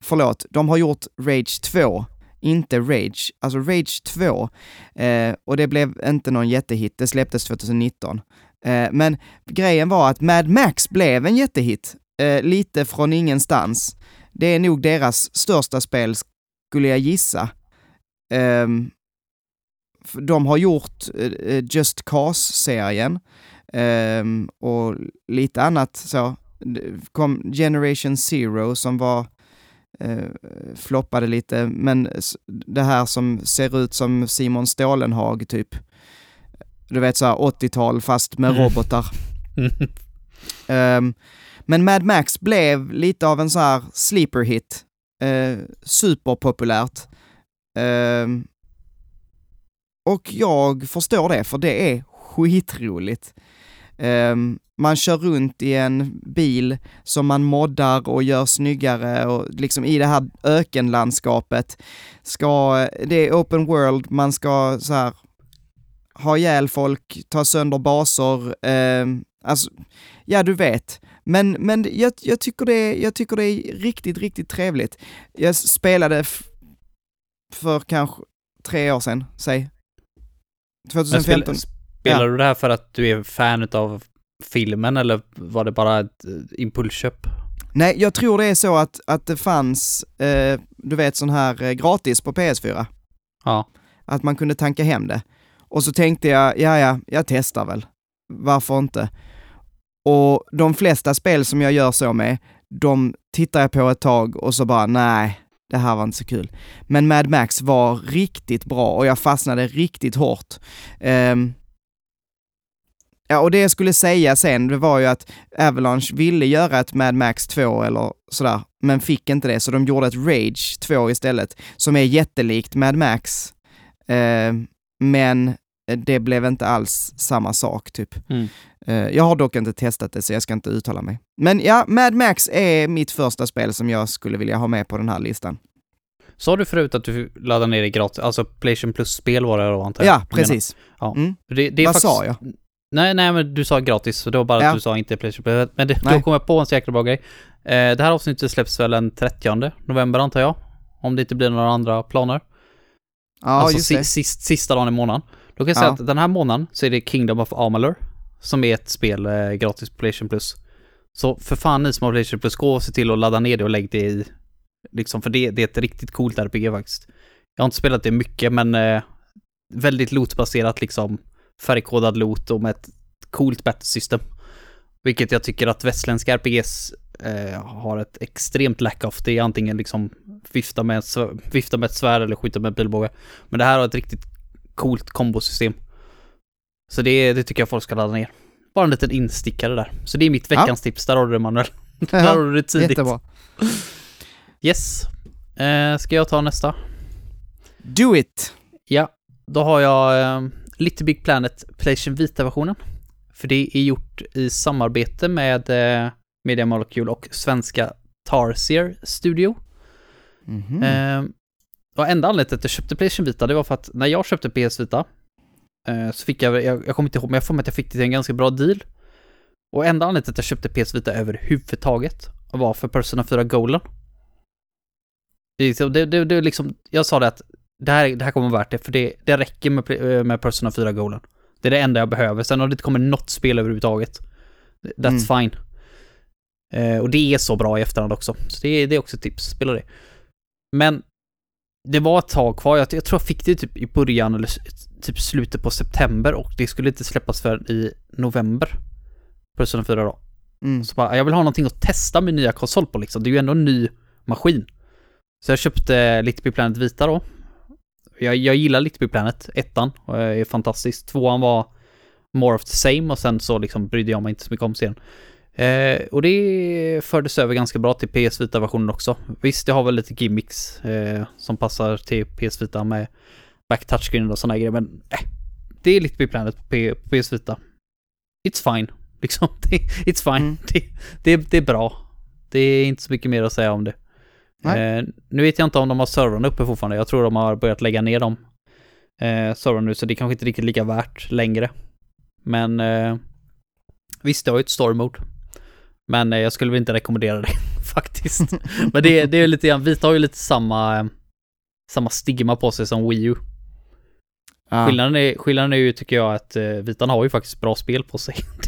förlåt, de har gjort Rage 2, inte Rage. Alltså Rage 2, eh, och det blev inte någon jättehit, det släpptes 2019. Eh, men grejen var att Mad Max blev en jättehit, eh, lite från ingenstans. Det är nog deras största spel, skulle jag gissa. Um, de har gjort uh, Just Cause-serien um, och lite annat så. Kom Generation Zero som var uh, floppade lite, men det här som ser ut som Simon Stålenhag typ. Du vet såhär 80-tal fast med mm. robotar. um, men Mad Max blev lite av en så här sleeper hit. Uh, superpopulärt. Uh, och jag förstår det, för det är skitroligt. Um, man kör runt i en bil som man moddar och gör snyggare och liksom i det här ökenlandskapet ska, det är open world, man ska så här ha ihjäl folk, ta sönder baser, eh, alltså, ja du vet. Men, men jag, jag, tycker det, jag tycker det är riktigt, riktigt trevligt. Jag spelade för kanske tre år sedan, säg. 2015. Spel, spelar ja. du det här för att du är fan av filmen eller var det bara ett eh, impulsköp? Nej, jag tror det är så att, att det fanns, eh, du vet sån här eh, gratis på PS4. Ja. Att man kunde tanka hem det. Och så tänkte jag, ja ja, jag testar väl. Varför inte? Och de flesta spel som jag gör så med, de tittar jag på ett tag och så bara, nej, det här var inte så kul. Men Mad Max var riktigt bra och jag fastnade riktigt hårt. Um, ja, och det jag skulle säga sen, det var ju att Avalanche ville göra ett Mad Max 2 eller sådär, men fick inte det, så de gjorde ett Rage 2 istället, som är jättelikt Mad Max. Uh, men det blev inte alls samma sak typ. Mm. Uh, jag har dock inte testat det så jag ska inte uttala mig. Men ja, Mad Max är mitt första spel som jag skulle vilja ha med på den här listan. Sa du förut att du laddade ner det gratis, alltså Playstation Plus-spel var det då antar jag? Ja, precis. Ja. Mm. Det, det Vad faktiskt... sa jag? Nej, nej men du sa gratis, så det var bara ja. att du sa inte Playstation Plus. Men det, då kom jag på en så jäkla bra grej. Eh, det här avsnittet släpps väl den 30 november antar jag? Om det inte blir några andra planer. Ja, alltså just det. Sist, sista dagen i månaden. Då kan jag säga att den här månaden så är det Kingdom of Amalur som är ett spel eh, gratis på Playstation Plus. Så för fan ni som har Playstation Plus, gå och se till att ladda ner det och lägg det i, liksom för det, det är ett riktigt coolt RPG faktiskt. Jag har inte spelat det mycket men eh, väldigt lootbaserat liksom, färgkodad loot och med ett coolt battle system. Vilket jag tycker att västländska RPGs eh, har ett extremt lack of. Det är antingen liksom vifta med, vifta med ett svärd eller skjuta med pilbåge. Men det här har ett riktigt coolt kombosystem. Så det, det tycker jag folk ska ladda ner. Bara en liten instickare där. Så det är mitt veckans ja. tips. Där har du det Manuel. där har du det tidigt. Jättebra. Yes. Eh, ska jag ta nästa? Do it! Ja, då har jag eh, Little Big Planet Playstation Vita-versionen. För det är gjort i samarbete med eh, Media Molecule och svenska Tarsier Studio. Mm -hmm. eh, och enda anledningen till att jag köpte Playstation Vita, det var för att när jag köpte PS Vita eh, så fick jag, jag, jag kommer inte ihåg, men jag får mig att jag fick det till en ganska bra deal. Och enda anledningen till att jag köpte PS Vita överhuvudtaget var för Persona 4 Golden. Det, det, det, det liksom, jag sa det att det här, det här kommer vara värt det, för det, det räcker med, eh, med Persona 4 Golden. Det är det enda jag behöver. Sen om det inte kommer något spel överhuvudtaget, that's mm. fine. Eh, och det är så bra i efterhand också. Så det, det är också ett tips, spela det. Men det var ett tag kvar. Jag, jag tror jag fick det typ i början eller typ slutet på september och det skulle inte släppas för i november. Persona 4 då. Mm. Så bara, jag vill ha någonting att testa min nya konsol på liksom. Det är ju ändå en ny maskin. Så jag köpte Little Big Planet Vita då. Jag, jag gillar Little Big Planet, ettan, och är fantastisk. Tvåan var more of the same och sen så liksom brydde jag mig inte så mycket om serien. Eh, och det fördes över ganska bra till PS Vita-versionen också. Visst, det har väl lite gimmicks eh, som passar till PS Vita med back touchscreen och sådana grejer, men eh, det är lite Planet på, P på PS Vita. It's fine, liksom. It's fine. Mm. Det, det, det, är bra. Det är inte så mycket mer att säga om det. Eh, nu vet jag inte om de har servrarna uppe fortfarande. Jag tror de har börjat lägga ner dem. Eh, servrarna nu, så det är kanske inte riktigt lika värt längre. Men eh, visst, det har ju ett story mode. Men eh, jag skulle väl inte rekommendera det faktiskt. Men det, det är lite grann, Vita har ju lite samma, eh, samma stigma på sig som Wii U. Ja. Skillnaden, är, skillnaden är ju, tycker jag, att eh, Vitan har ju faktiskt bra spel på sig.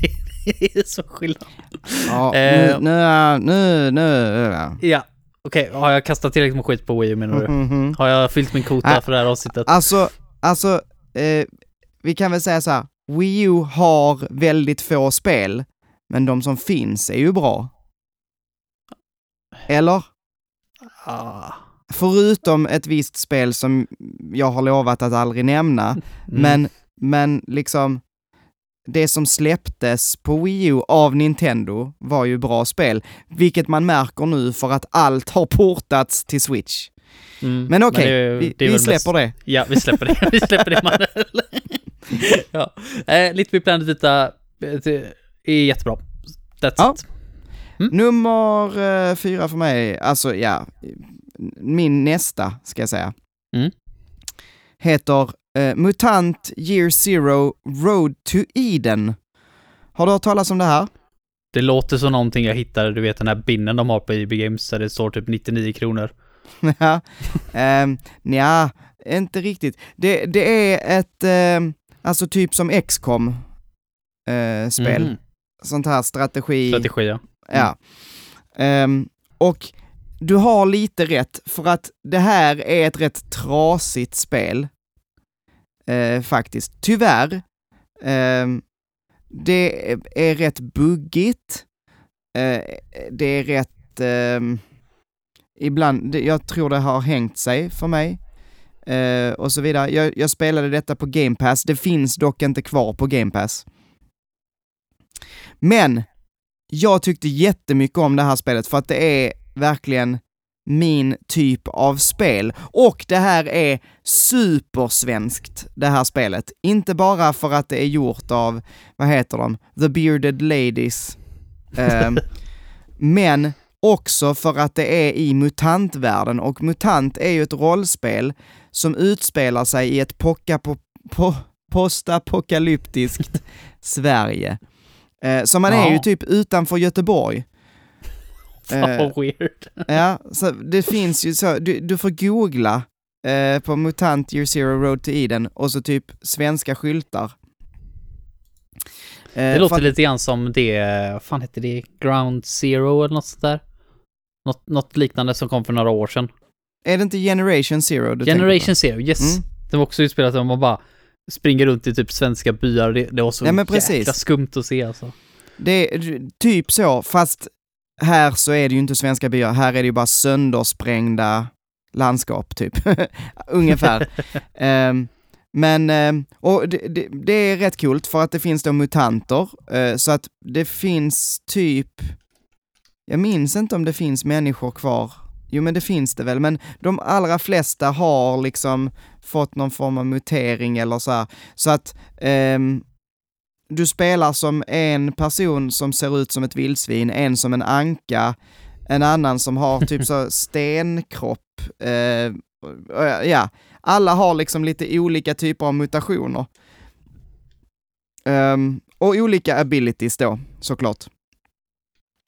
Det är så skillnad. Ja, Eh. nu, nu, nu, nu, ja. Okej, har jag kastat tillräckligt med skit på Wii U menar du? Mhm. Har jag fyllt min kvota Ah. för det här avsnittet? Alltså, alltså, eh, vi kan väl säga så här. Wii U har väldigt få spel, men de som finns är ju bra. Eller? Ah. Förutom ett visst spel som jag har lovat att aldrig nämna, Mm. men, men liksom det som släpptes på Wii U av Nintendo var ju bra spel, vilket man märker nu för att allt har portats till Switch. Mm. Men okej, är- vi, vi släpper det. Ja, vi släpper det. Vi släpper det, Manuel. ja. Eh, Little Big Planet Vita det är jättebra. That's Ja. it. Nummer eh, fyra för mig, alltså ja, min nästa ska jag säga, Mm. heter eh, Mutant Year Zero Road to Eden. Har du hört talas om det här? Det låter som någonting jag hittade, du vet den här binnen de har på EB Games där det står typ 99 kronor. Ja, um, nja, inte riktigt. Det, det är ett, ehm, alltså typ som XCOM eh, spel. Mhm. Sånt här strategi. Strategi, ja. Ja. Ehm, och du har lite rätt, för att det här är ett rätt trasigt spel. Eh, faktiskt. Tyvärr. Eh, det är, rätt buggigt. Eh, det är rätt... Ehm, ibland, jag tror det har hängt sig för mig. Eh, och så vidare. Jag, jag spelade detta på Game Pass. Det finns dock inte kvar på Game Pass. Men jag tyckte jättemycket om det här spelet för att det är verkligen min typ av spel. Och det här är supersvenskt, det här spelet. Inte bara för att det är gjort av, vad heter de, The Bearded Ladies. Ehm, men också för att det är i mutantvärlden och MUTANT är ju ett rollspel som utspelar sig i ett pocka på, på, postapokalyptiskt Sverige. Eh, så man är ju Ja. typ utanför Göteborg. Fan Eh, vad weird. Ja, så det finns ju så, du, du får googla eh, på MUTANT Year Zero Road to Eden och så typ svenska skyltar. Eh, Det låter att- lite grann som det, vad fan hette det, Ground Zero eller något sånt där? Något, något liknande som kom för några år sedan. Är det inte Generation Zero du Generation Zero, yes. Mm. Det var också utspelat där man bara springer runt i typ svenska byar. Det, det var så Ja, jäkla skumt att se alltså. Det är typ så, fast här så är det ju inte svenska byar, här är det ju bara söndersprängda landskap typ. Ungefär. Ehm, men, ehm, och det, det, det är rätt kul för att det finns då mutanter, eh, så att det finns typ, jag minns inte om det finns människor kvar, jo men det finns det väl, men de allra flesta har liksom fått någon form av mutering eller så här, så att ehm, du spelar som en person som ser ut som ett vildsvin, en som en anka, en annan som har typ så stenkropp, eh, ja, alla har liksom lite olika typer av mutationer. Ehm, och olika abilities då, såklart.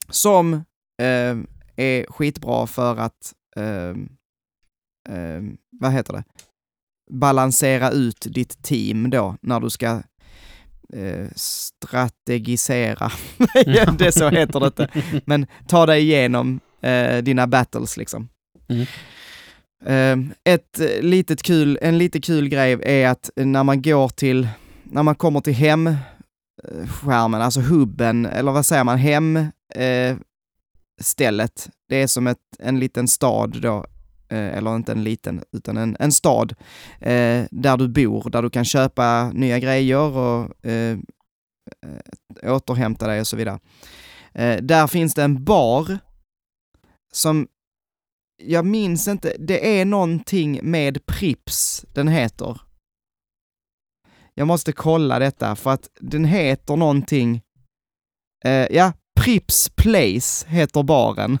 Som eh, är skitbra för att, ehm, vad heter det, balansera ut ditt team då, när du ska eh, strategisera. Det så heter det inte. Men ta dig igenom eh, dina battles liksom. Mm. Eh, ett eh, litet kul, en lite kul grej är att när man går till, när man kommer till hemskärmen, alltså hubben, eller vad säger man, hem eh, stället. Det är som ett, en liten stad då, eh, Eh, eller inte en liten, utan en, en stad eh, där du bor, där du kan köpa nya grejer och eh, eh återhämta dig och så vidare. Eh, där finns det en bar som, jag minns inte, det är någonting med Prips den heter. Jag måste kolla detta för att den heter någonting, eh, ja, Prips Place heter baren.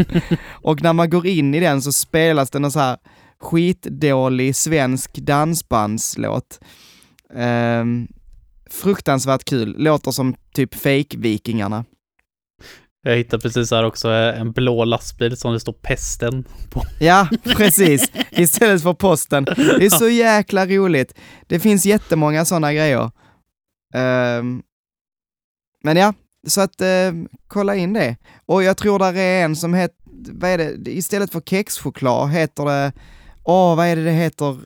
och när man går in i den så spelas det någon så här skitdålig svensk dansbandslåt. Ehm, fruktansvärt kul, låter som typ fake-vikingarna. Jag hittade precis här också eh, en blå lastbil som det står pesten på. Ja, precis. Istället för posten. Det är så jäkla roligt. Det finns jättemånga sådana grejer. Ehm, men ja, så att uh, kolla in det. Och jag tror där är en som heter, vad är det, istället för kexchoklad heter det, åh oh, vad är det det heter?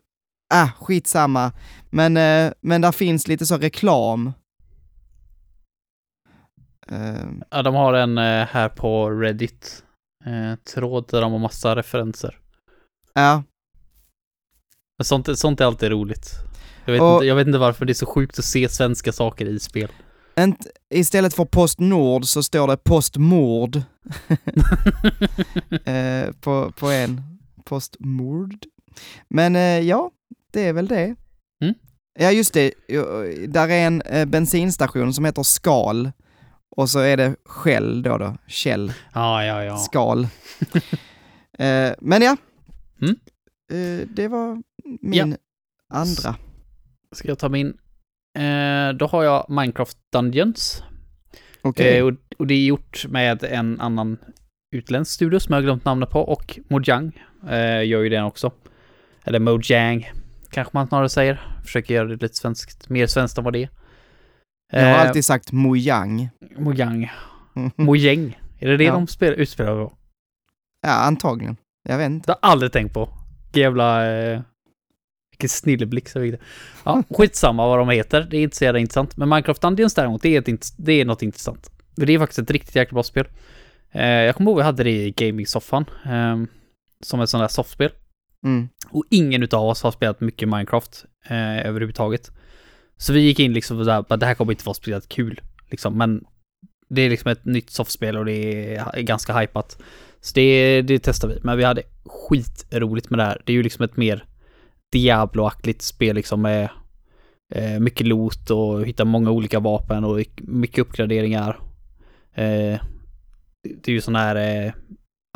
Ah, skitsamma. Men, uh, men där finns lite så reklam. Uh, ja, de har en uh, här på Reddit. tråd där de har massa referenser. Ja. Men sånt, sånt är alltid roligt. Jag vet, och, inte, jag vet inte varför det är så sjukt att se svenska saker i spel. Istället för Postnord så står det Postmord. eh, på, på en. Postmord. Men eh, ja, det är väl det. Mm. Ja, just det. Där är en eh, bensinstation som heter Skal. Och så är det Shell då då. Shell. Ja, ja, ja. Skal. Eh, men ja. Mm. Eh, det var min ja. andra. Ska jag ta min då har jag Minecraft Dungeons. Okay. Eh, och, och, det är gjort med en annan utländsk studio som jag har glömt namnet på och Mojang eh, gör ju den också. Eller Mojang kanske man snarare säger. Försöker göra det lite svenskt, mer svenskt än vad det är. Jag har alltid sagt Mojang. Mojang. Mojang. Är det det ja. de spelar, utspelar på? Ja, antagligen. Jag vet inte. Det har jag aldrig tänkt på. Jävla eh, vilken snilleblick så vidare. Ja, skitsamma vad de heter. Det är inte så jävla intressant. Men Minecraft Dungeons däremot, det är, ett, det är något intressant. Det är faktiskt ett riktigt jäkla bra spel. Eh, jag kommer ihåg att jag hade det i gaming-soffan. Eh, som ett sånt där softspel. Mm. Och ingen utav oss har spelat mycket Minecraft eh, överhuvudtaget. Så vi gick in liksom där, att det här kommer inte vara speciellt kul. Liksom, men det är liksom ett nytt softspel och det är ganska hypat. Så det, det testar vi. Men vi hade skitroligt med det här. Det är ju liksom ett mer Diablo-aktigt spel liksom med eh, mycket loot och hitta många olika vapen och mycket uppgraderingar. Eh, det är ju sån här eh,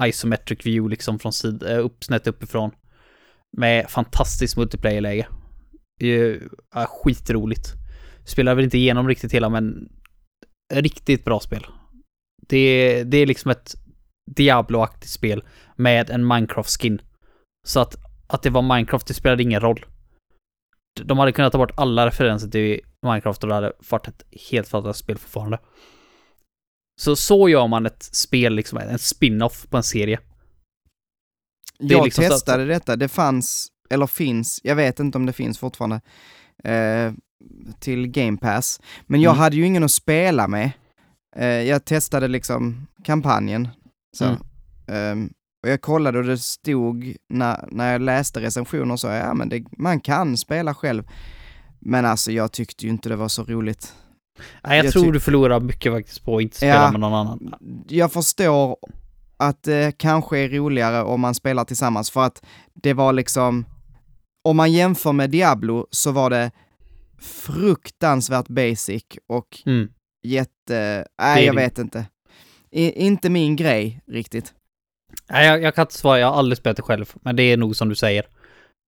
isometric view liksom från sidan, eh, upp, snett uppifrån. Med fantastiskt multiplayer-läge. Ja, skitroligt. Spelar väl inte igenom riktigt hela men riktigt bra spel. Det, det är liksom ett Diablo-aktigt spel med en Minecraft-skin. Så att att det var Minecraft, det spelade ingen roll. De hade kunnat ta bort alla referenser till Minecraft och det hade varit ett helt fantastiskt spel fortfarande. Så så gör man ett spel, liksom en spin-off på en serie. jag liksom testade att... detta, det fanns, eller finns, jag vet inte om det finns fortfarande, eh, till Game Pass. Men jag mm. hade ju ingen att spela med. Eh, jag testade liksom kampanjen. Så. Mm. Um, och jag kollade och det stod, när, när jag läste recensioner så, ja men det, man kan spela själv. Men alltså jag tyckte ju inte det var så roligt. Nej, jag, jag tror du förlorar mycket faktiskt på att inte spela ja, med någon annan. Jag förstår att det kanske är roligare om man spelar tillsammans, för att det var liksom, om man jämför med Diablo så var det fruktansvärt basic och mm. jätte, nej jag vet inte. I, inte min grej riktigt. Nej, jag, jag kan inte svara, jag har aldrig spelat det själv, men det är nog som du säger.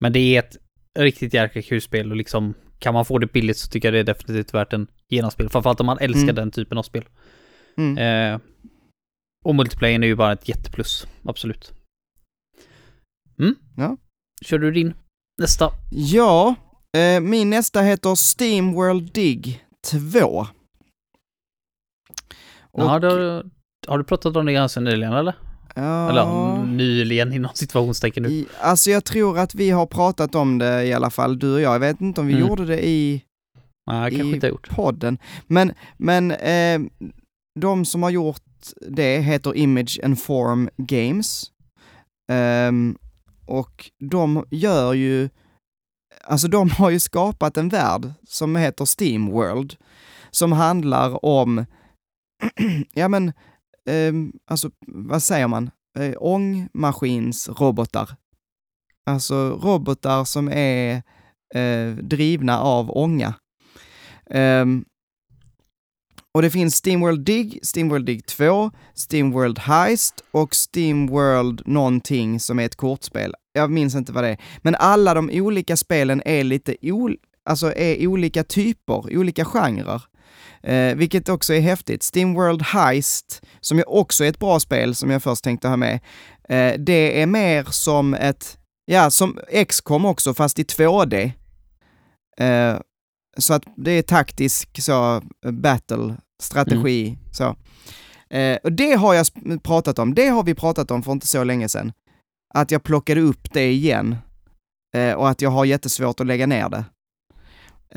Men det är ett riktigt jäkla kul spel och liksom kan man få det billigt så tycker jag det är definitivt värt en genomspel. Framförallt om man älskar mm. den typen av spel. Mm. Eh, och multiplayen är ju bara ett jätteplus, absolut. Mm. Ja. Kör du din nästa? Ja, eh, min nästa heter Steam World Dig 2. Och... Ja, har, har du pratat om det ganska nyligen eller? Ja. Eller nyligen inom situationstecken nu. Alltså jag tror att vi har pratat om det i alla fall, du och jag. Jag vet inte om vi mm. gjorde det i, Nej, i podden. Men, men eh, de som har gjort det heter Image and Form Games. Um, och de gör ju, alltså de har ju skapat en värld som heter Steam World, som handlar om, ja men eh, alltså vad säger man, eh, ångmaskinsrobotar. Alltså robotar som är eh, drivna av ånga. Eh, och det finns Steamworld Dig, Steamworld Dig 2, Steamworld Heist och Steamworld någonting som är ett kortspel. Jag minns inte vad det är. Men alla de olika spelen är lite ol alltså är olika typer, olika genrer. Eh, vilket också är häftigt. Steamworld Heist, som ju också är ett bra spel som jag först tänkte ha med, eh, det är mer som ett, ja, som X-com också, fast i 2D. Eh, så att det är taktisk så, battle, strategi, mm. så. Eh, och det har jag pratat om, det har vi pratat om för inte så länge sedan. Att jag plockade upp det igen eh, och att jag har jättesvårt att lägga ner det.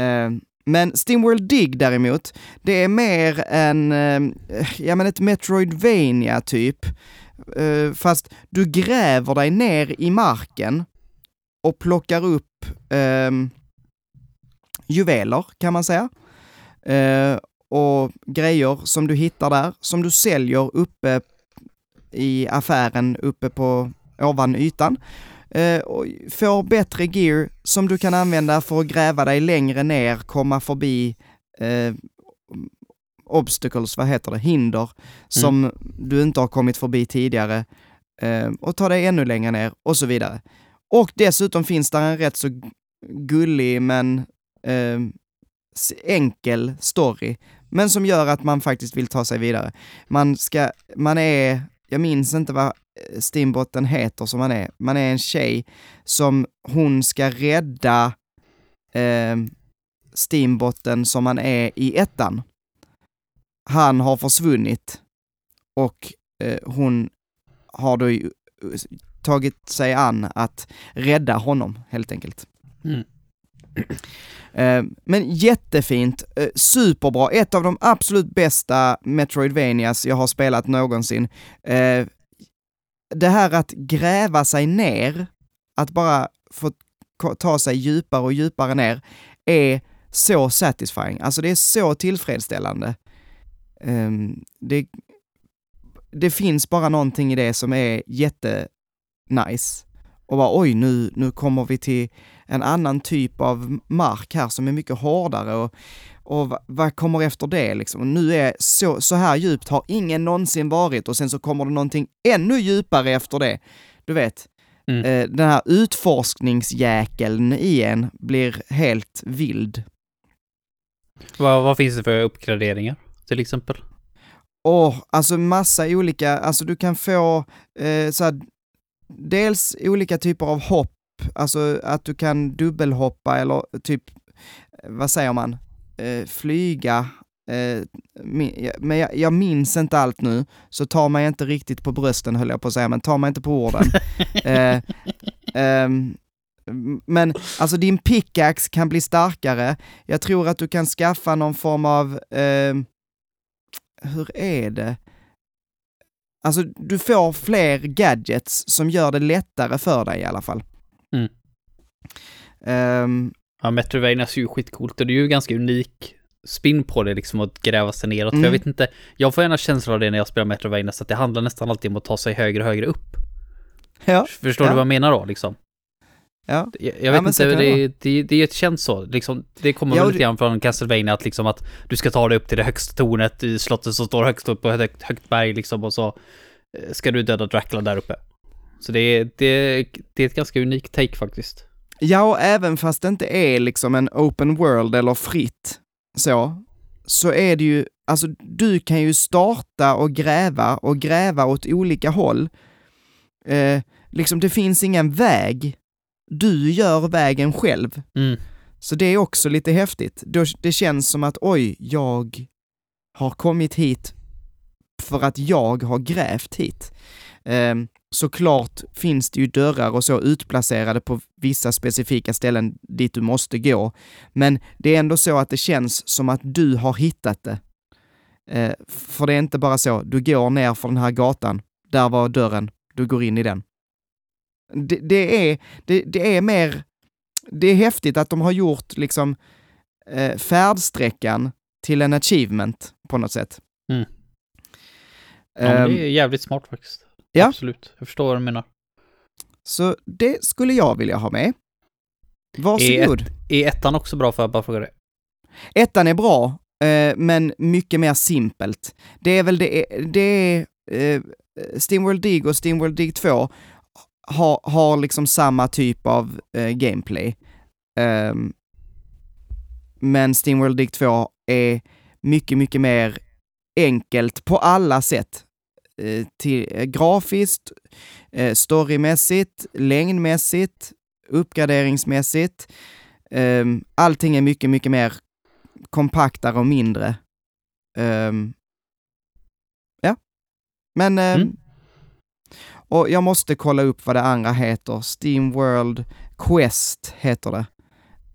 Eh, men Steamworld Dig däremot, det är mer en, eh, ja men ett Metroidvania typ. Eh, fast du gräver dig ner i marken och plockar upp eh, juveler kan man säga. Eh, och grejer som du hittar där, som du säljer uppe i affären uppe på ovan ytan. Eh, och får bättre gear som du kan använda för att gräva dig längre ner, komma förbi eh, obstacles, vad heter det, hinder som mm. du inte har kommit förbi tidigare eh, och ta dig ännu längre ner och så vidare. Och dessutom finns där en rätt så gullig men eh, enkel story, men som gör att man faktiskt vill ta sig vidare. Man ska, man är, jag minns inte vad Steambotten heter som man är. Man är en tjej som hon ska rädda eh, Steambotten som man är i ettan. Han har försvunnit och eh, hon har då tagit sig an att rädda honom helt enkelt. Mm. Eh, men jättefint, eh, superbra, ett av de absolut bästa Metroidvanias jag har spelat någonsin. Eh, det här att gräva sig ner, att bara få ta sig djupare och djupare ner, är så satisfying. Alltså det är så tillfredsställande. Um, det, det finns bara någonting i det som är jättenice. Och bara oj, nu, nu kommer vi till en annan typ av mark här som är mycket hårdare och och vad kommer efter det liksom? nu är så, så här djupt har ingen någonsin varit och sen så kommer det någonting ännu djupare efter det. Du vet, mm. eh, den här utforskningsjäkeln i en blir helt vild. Vad, vad finns det för uppgraderingar till exempel? Åh, oh, alltså massa olika, alltså du kan få eh, så här, dels olika typer av hopp, alltså att du kan dubbelhoppa eller typ, vad säger man, flyga, eh, men jag, jag, minns inte allt nu, så ta mig inte riktigt på brösten höll jag på att säga, men ta mig inte på orden. eh, ehm, men alltså din pickaxe kan bli starkare. Jag tror att du kan skaffa någon form av, ehm, hur är det? Alltså du får fler gadgets som gör det lättare för dig i alla fall. Mm. Ja, Metroidvanias är ju skitcoolt och det är ju ganska unik spin på det liksom att gräva sig neråt. Mm. För jag mm. vet inte, jag får gärna känslan av det när jag spelar Metroidvanias att det handlar nästan alltid om att ta sig högre och högre upp. Ja. Förstår ja. du vad jag menar då liksom? Ja. Jag, jag vet ja, inte, det, det, det, det känns så. Liksom, det kommer ja, väl lite grann från Castlevania att liksom att du ska ta dig upp till det högsta tornet i slottet som står högst upp på ett högt, högt berg liksom och så eh, ska du döda Dracula där uppe. Så det, det, det är ett ganska unikt take faktiskt. Ja, och även fast det inte är liksom en open world eller fritt så, så är det ju, alltså du kan ju starta och gräva och gräva åt olika håll. Eh, liksom det finns ingen väg. Du gör vägen själv. Mm. Så det är också lite häftigt. Det känns som att oj, jag har kommit hit för att jag har grävt hit. Um, Såklart finns det ju dörrar och så utplacerade på vissa specifika ställen dit du måste gå, men det är ändå så att det känns som att du har hittat det. Eh, för det är inte bara så, du går ner för den här gatan, där var dörren, du går in i den. Det, det är, det, det, är mer, det är häftigt att de har gjort liksom eh, färdsträckan till en achievement på något sätt. Mm. Ja, det är ehm. jävligt smart faktiskt. Ja. Absolut, jag förstår vad du menar. Så det skulle jag vilja ha med. Varsågod. Är, ett, är ettan också bra för att bara fråga det? Ettan är bra, eh, men mycket mer simpelt. Det är väl det, det är, eh, Steamworld Dig och Steamworld Dig 2 har, har liksom samma typ av eh, gameplay. Um, men Steamworld Dig 2 är mycket, mycket mer enkelt på alla sätt. Eh, till, eh, grafiskt, eh, storymässigt, längdmässigt, uppgraderingsmässigt. Eh, allting är mycket, mycket mer kompaktare och mindre. Um, ja, men... Um, mm. Och jag måste kolla upp vad det andra heter. Steam World Quest heter det.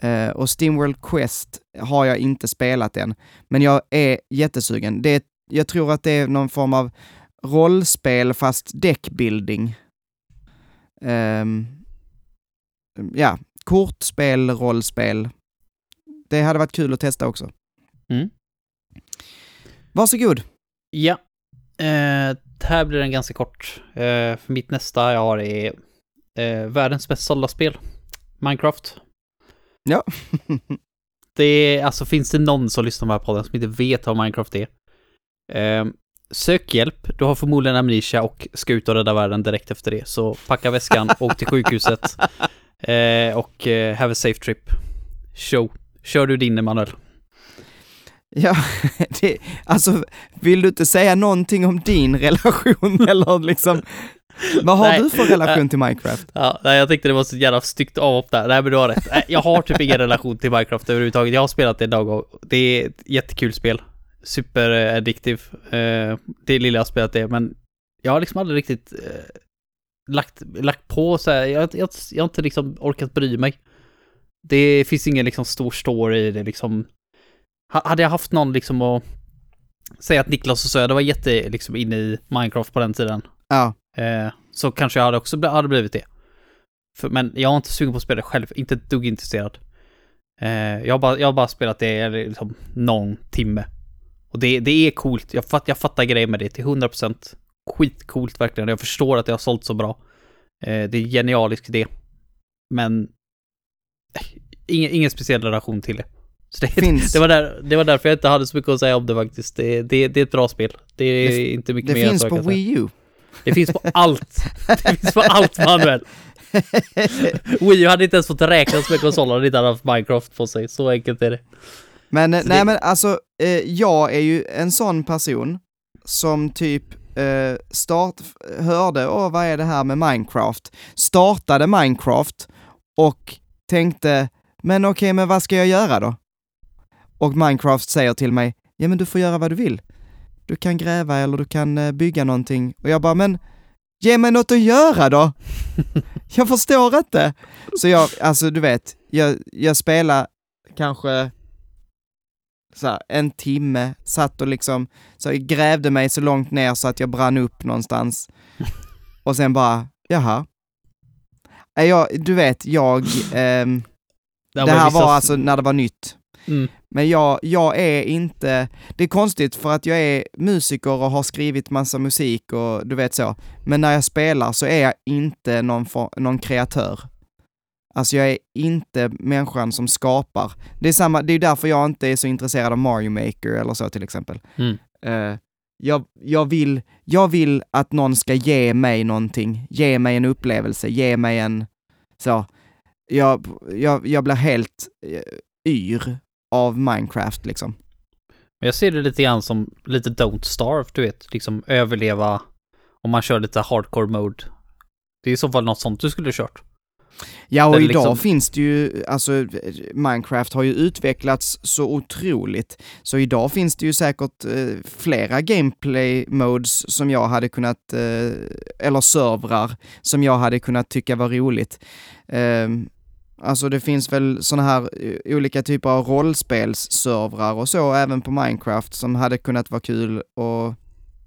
Uh, och Steam World Quest har jag inte spelat än, men jag är jättesugen. Det jag tror att det är någon form av rollspel fast deckbuilding. Um, ja, kortspel, rollspel. Det hade varit kul att testa också. Mm. Varsågod. Ja. Eh, här blir den ganska kort. Eh, för mitt nästa jag har är eh, världens bäst sålda spel. Minecraft. Ja. det är, alltså finns det någon som lyssnar på den här podden som inte vet vad Minecraft är? Eh, sök hjälp. Du har förmodligen amnesia och ska ut och rädda världen direkt efter det. Så packa väskan, åk till sjukhuset eh, och eh, have a safe trip. Show. Kör du din, Emanuel. Ja, det, alltså vill du inte säga någonting om din relation eller liksom vad har nej, du för relation till Minecraft? Ja, nej, jag tyckte det var så jävla styggt avhopp där. Nej, men du har rätt. Jag har typ ingen relation till Minecraft överhuvudtaget. Jag har spelat det en dag och det är ett jättekul spel. Superaddiktiv. Eh, det lilla jag spelat det, men jag har liksom aldrig riktigt eh, lagt, lagt på så här. Jag, jag, jag har inte liksom orkat bry mig. Det finns ingen liksom stor story i det liksom. Hade jag haft någon liksom att säga att Niklas och Söder var jätte liksom inne i Minecraft på den tiden. Ja. Eh, så kanske jag hade också bl hade blivit det. För, men jag har inte sugen på att spela det själv, inte ett dugg intresserad. Eh, jag, har bara, jag har bara spelat det liksom någon timme. Och det, det är coolt, jag, fatt, jag fattar grejer med det till 100%. Skitcoolt verkligen, jag förstår att det har sålt så bra. Eh, det är en genialisk idé. Men eh, ingen, ingen speciell relation till det. Så det. Det, var där, det var därför jag inte hade så mycket att säga om det faktiskt. Det, det, det är ett bra spel. Det är det, inte mycket det mer Det finns på Wii U. Det finns på allt. Det finns på allt Manuel. Wii U hade inte ens fått räknas med konsolen om inte hade haft Minecraft på sig. Så enkelt är det. Men, så nej det... men alltså, eh, jag är ju en sån person som typ eh, start, hörde, åh vad är det här med Minecraft? Startade Minecraft och tänkte, men okej, okay, men vad ska jag göra då? Och Minecraft säger till mig, ja men du får göra vad du vill. Du kan gräva eller du kan eh, bygga någonting. Och jag bara, men ge mig något att göra då! jag förstår inte! Så jag, alltså du vet, jag, jag spelar kanske så här, en timme, satt och liksom, så jag grävde mig så långt ner så att jag brann upp någonstans. Och sen bara, jaha. Jag, du vet, jag, ehm, det här var alltså när det var nytt. Mm. Men jag, jag är inte, det är konstigt för att jag är musiker och har skrivit massa musik och du vet så. Men när jag spelar så är jag inte någon, for, någon kreatör. Alltså jag är inte människan som skapar. Det är samma, det är därför jag inte är så intresserad av Mario Maker eller så till exempel. Mm. Uh, jag, jag, vill, jag vill att någon ska ge mig någonting, ge mig en upplevelse, ge mig en, så. Jag, jag, jag blir helt uh, yr av Minecraft liksom. Jag ser det lite grann som lite Don't Starve, du vet, liksom överleva om man kör lite hardcore mode. Det är i så fall något sånt du skulle kört. Ja, och idag liksom... finns det ju, alltså Minecraft har ju utvecklats så otroligt, så idag finns det ju säkert eh, flera gameplay modes som jag hade kunnat, eh, eller servrar, som jag hade kunnat tycka var roligt. Eh, Alltså det finns väl sådana här eh, olika typer av rollspelsservrar och så även på Minecraft som hade kunnat vara kul och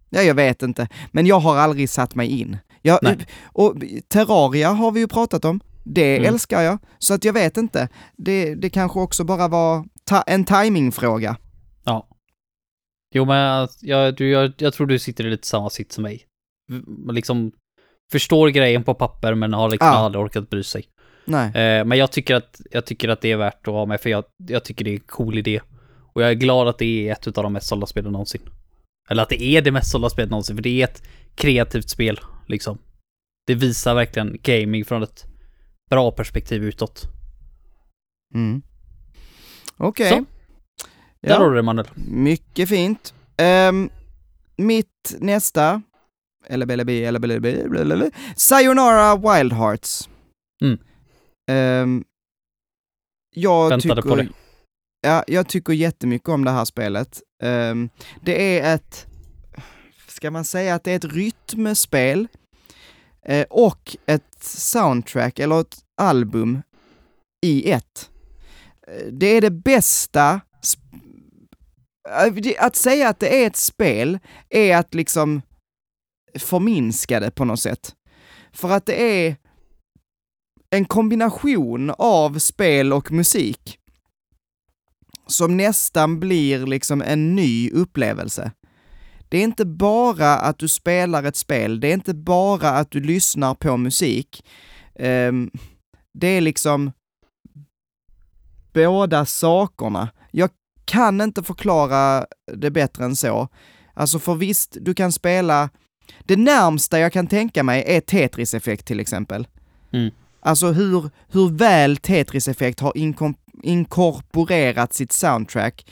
Ja, jag vet inte. Men jag har aldrig satt mig in. Jag, och Terraria har vi ju pratat om. Det mm. älskar jag. Så att jag vet inte. Det, det kanske också bara var ta en timingfråga. Ja. Jo, men jag, du, jag, jag tror du sitter i lite samma sitt som mig. Liksom förstår grejen på papper men har liksom ja. aldrig orkat bry sig. Nej. Eh, men jag tycker, att, jag tycker att det är värt att ha med för jag, jag tycker det är en cool idé. Och jag är glad att det är ett av de mest sålda spelen någonsin. Eller att det är det mest sålda spelet någonsin, för det är ett kreativt spel, liksom. Det visar verkligen gaming från ett bra perspektiv utåt. Mm. Okej. Okay. Där har du det Manuel. Mycket fint. Um, mitt nästa, eller Belebi, eller Belebi, Sayonara Wild Hearts. Mm. Um, jag Väntade tycker, på det. Ja, jag tycker jättemycket om det här spelet. Um, det är ett, ska man säga att det är ett rytmspel eh, och ett soundtrack, eller ett album i ett. Eh, det är det bästa eh, att säga att det är ett spel är att liksom förminska det på något sätt. För att det är en kombination av spel och musik som nästan blir liksom en ny upplevelse. Det är inte bara att du spelar ett spel, det är inte bara att du lyssnar på musik. Ehm, det är liksom båda sakerna. Jag kan inte förklara det bättre än så. Alltså för visst, du kan spela... Det närmsta jag kan tänka mig är Tetris-effekt till exempel. Mm. Alltså hur, hur väl Tetris-effekt har inkom, inkorporerat sitt soundtrack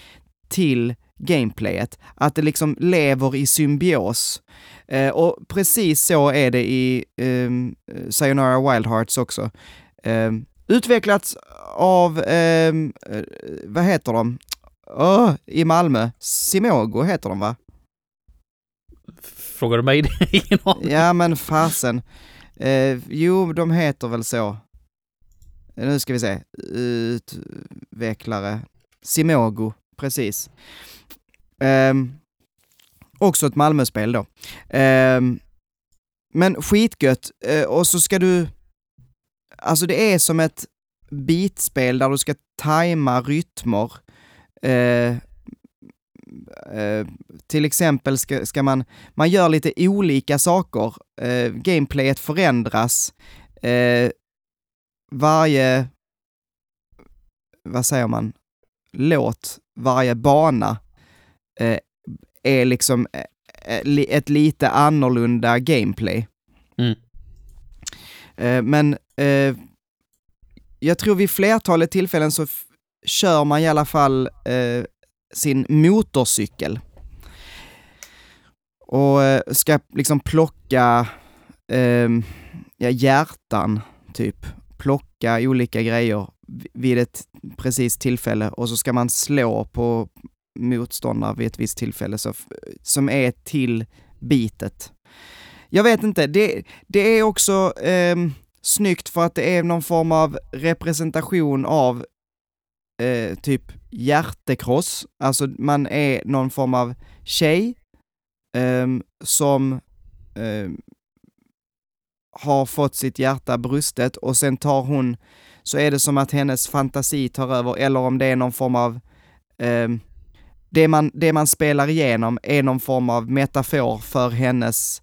till gameplayet. Att det liksom lever i symbios. Eh, och precis så är det i um, Sayonara Wild Hearts också. Ehm, utvecklats av, ehm, eh, vad heter de? Åh, I Malmö. Simogo heter de va? Frågar du mig? Ingen aning. Ja men fasen. Eh, jo, de heter väl så. Eh, Nu ska vi se. Utvecklare. Simogo, precis. Um, också ett Malmöspel då. Um, men skitgött. Uh, och så ska du... Alltså det är som ett beatspel där du ska tajma rytmer. Uh, Uh, till exempel ska, ska man, man gör lite olika saker. Uh, gameplayet förändras. Uh, varje, vad säger man, låt, varje bana eh, är liksom eh, li- ett lite annorlunda gameplay. Mm. Eh, men eh, jag tror vid flertalet tillfällen så kör man i alla fall eh, sin motorcykel. Och eh, ska liksom plocka ja, hjärtan, typ. Plocka olika grejer vid ett precis tillfälle och så ska man slå på motståndare vid ett visst tillfälle så, som är till bitet. Jag vet inte, det, det är också eh, snyggt för att det är någon form av representation av eh, typ hjärtekross, alltså man är någon form av tjej eh, som eh, har fått sitt hjärta brustet och sen tar hon, så är det som att hennes fantasi tar över, eller om det är någon form av eh, det, man, det man spelar igenom är någon form av metafor för hennes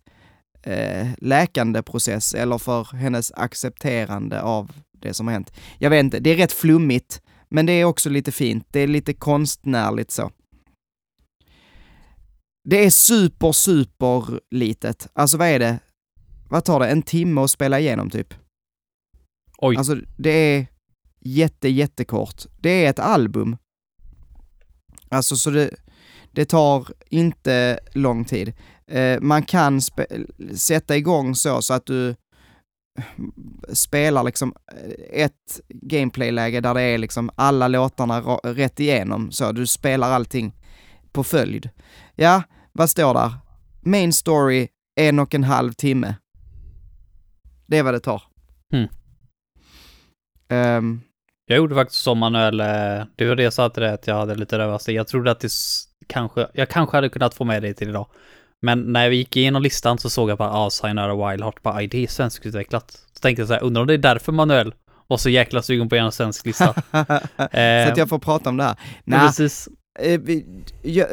eh, läkande process eller för hennes accepterande av det som har hänt. Jag vet inte, det är rätt flummigt, men det är också lite fint. Det är lite konstnärligt så. Det är super, super litet. Alltså vad är det? Vad tar det? En timme att spela igenom typ? Oj. Alltså det är jätte, jättekort. Det är ett album. Alltså så det, det tar inte lång tid. Eh, man kan sätta igång så, så att du spelar liksom eh, ett gameplayläge där det är liksom alla låtarna rätt igenom, så du spelar allting på följd. Ja, vad står där? Main story, en och en halv timme. Det är vad det tar. Mm. Ehm, Jag gjorde faktiskt som Manuel, eh, det var det jag sa till dig att jag hade lite rövastig. Jag trodde att det kanske, jag kanske hade kunnat få med dig till idag. Men när vi gick igenom listan så såg jag bara, ah, Sayonara Wild Heart, bara, är svenskutvecklat. Så tänkte jag så här, undrar om det är därför Manuel var så jäkla sugen på en svensk lista. så att jag får prata om det här. Nej. Precis. eh,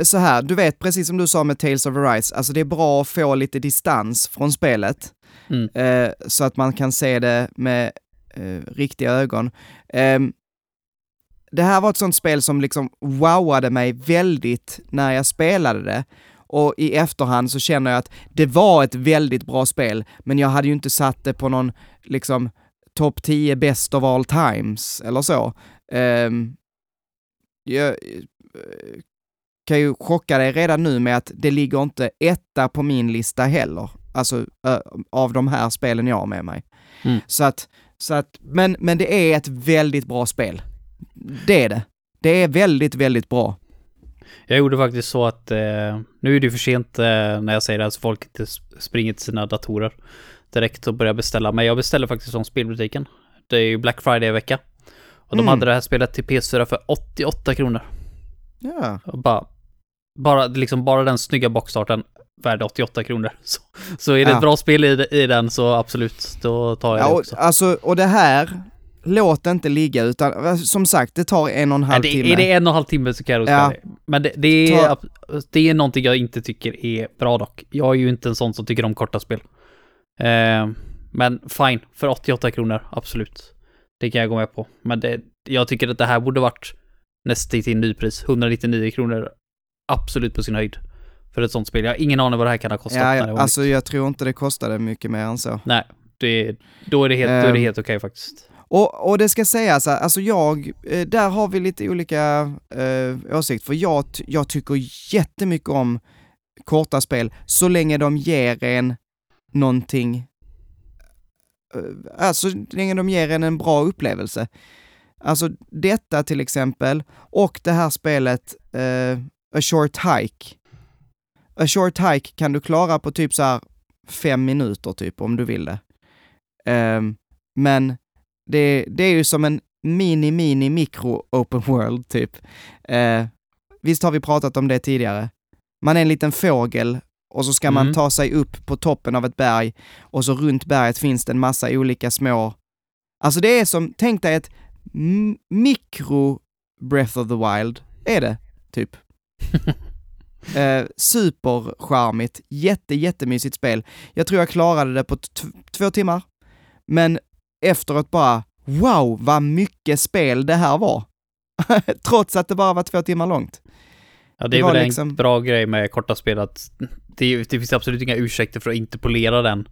så här, du vet precis som du sa med Tales of Arise, alltså det är bra att få lite distans från spelet. Mm. eh, så att man kan se det med eh, riktiga ögon. Ehm, det här var ett sånt spel som liksom wowade mig väldigt när jag spelade det. Och i efterhand så känner jag att det var ett väldigt bra spel, men jag hade ju inte satt det på någon liksom topp 10 best of all times eller så. Ehm, jag, kan ju chocka dig redan nu med att det ligger inte etta på min lista heller. Alltså av de här spelen jag har med mig. Mm. Så att, så att, men, men det är ett väldigt bra spel. Det är det. Det är väldigt, väldigt bra. Jag gjorde faktiskt så att, eh, nu är det ju för sent eh, när jag säger det här så folk inte sp- springer till sina datorer direkt och börjar beställa. Men jag beställer faktiskt från spelbutiken. Det är ju Black Friday-vecka. Och de Mm. hade det här spelet till PS4 för 88 kronor. Ja. Och bara, bara, liksom bara den snygga boxarten värd 88 kronor. Så, så är det Ja. ett bra spel i, i den så absolut, då tar jag Ja, det och, också. alltså, och det här, låt det inte ligga utan eh, som sagt, det tar en och en halv det, timme. är det en och en halv timme så kan jag Ja. det. Men det, det, är, Ta- det är någonting jag inte tycker är bra dock. Jag är ju inte en sån som tycker om korta spel. Eh, men fine, för 88 kronor, absolut. Det kan jag gå med på. Men det, jag tycker att det här borde varit nästan till nypris. 199 kronor, absolut på sin höjd. För ett sånt spel. Jag har ingen aning vad det här kan ha kostat. Ja, ja, alltså jag tror inte det kostade mycket mer än så. Nej, det, då är det helt, då är det Ehm. helt okej faktiskt. Och, och det ska sägas, alltså jag, eh, där har vi lite olika eh, åsikter, för jag, jag tycker jättemycket om korta spel, så länge de ger en någonting, eh, alltså så länge de ger en en bra upplevelse. Alltså detta till exempel, och det här spelet eh, A Short Hike. A Short Hike kan du klara på typ så här fem minuter typ, om du vill det. Ehm, men det, det är ju som en mini, mini, mikro open world typ. Eh, visst har vi pratat om det tidigare? Man är en liten fågel och så ska man Mm. ta sig upp på toppen av ett berg och så runt berget finns det en massa olika små... Alltså det är som, tänk dig ett mikro Breath of the Wild, är det, typ. Eh, supercharmigt, jätte, jättemysigt spel. Jag tror jag klarade det på två timmar. Men efteråt bara, wow, vad mycket spel det här var. Trots att det bara var två timmar långt. Ja, det det är var väl liksom- en bra grej med korta spel att det, det finns absolut inga ursäkter för att inte polera den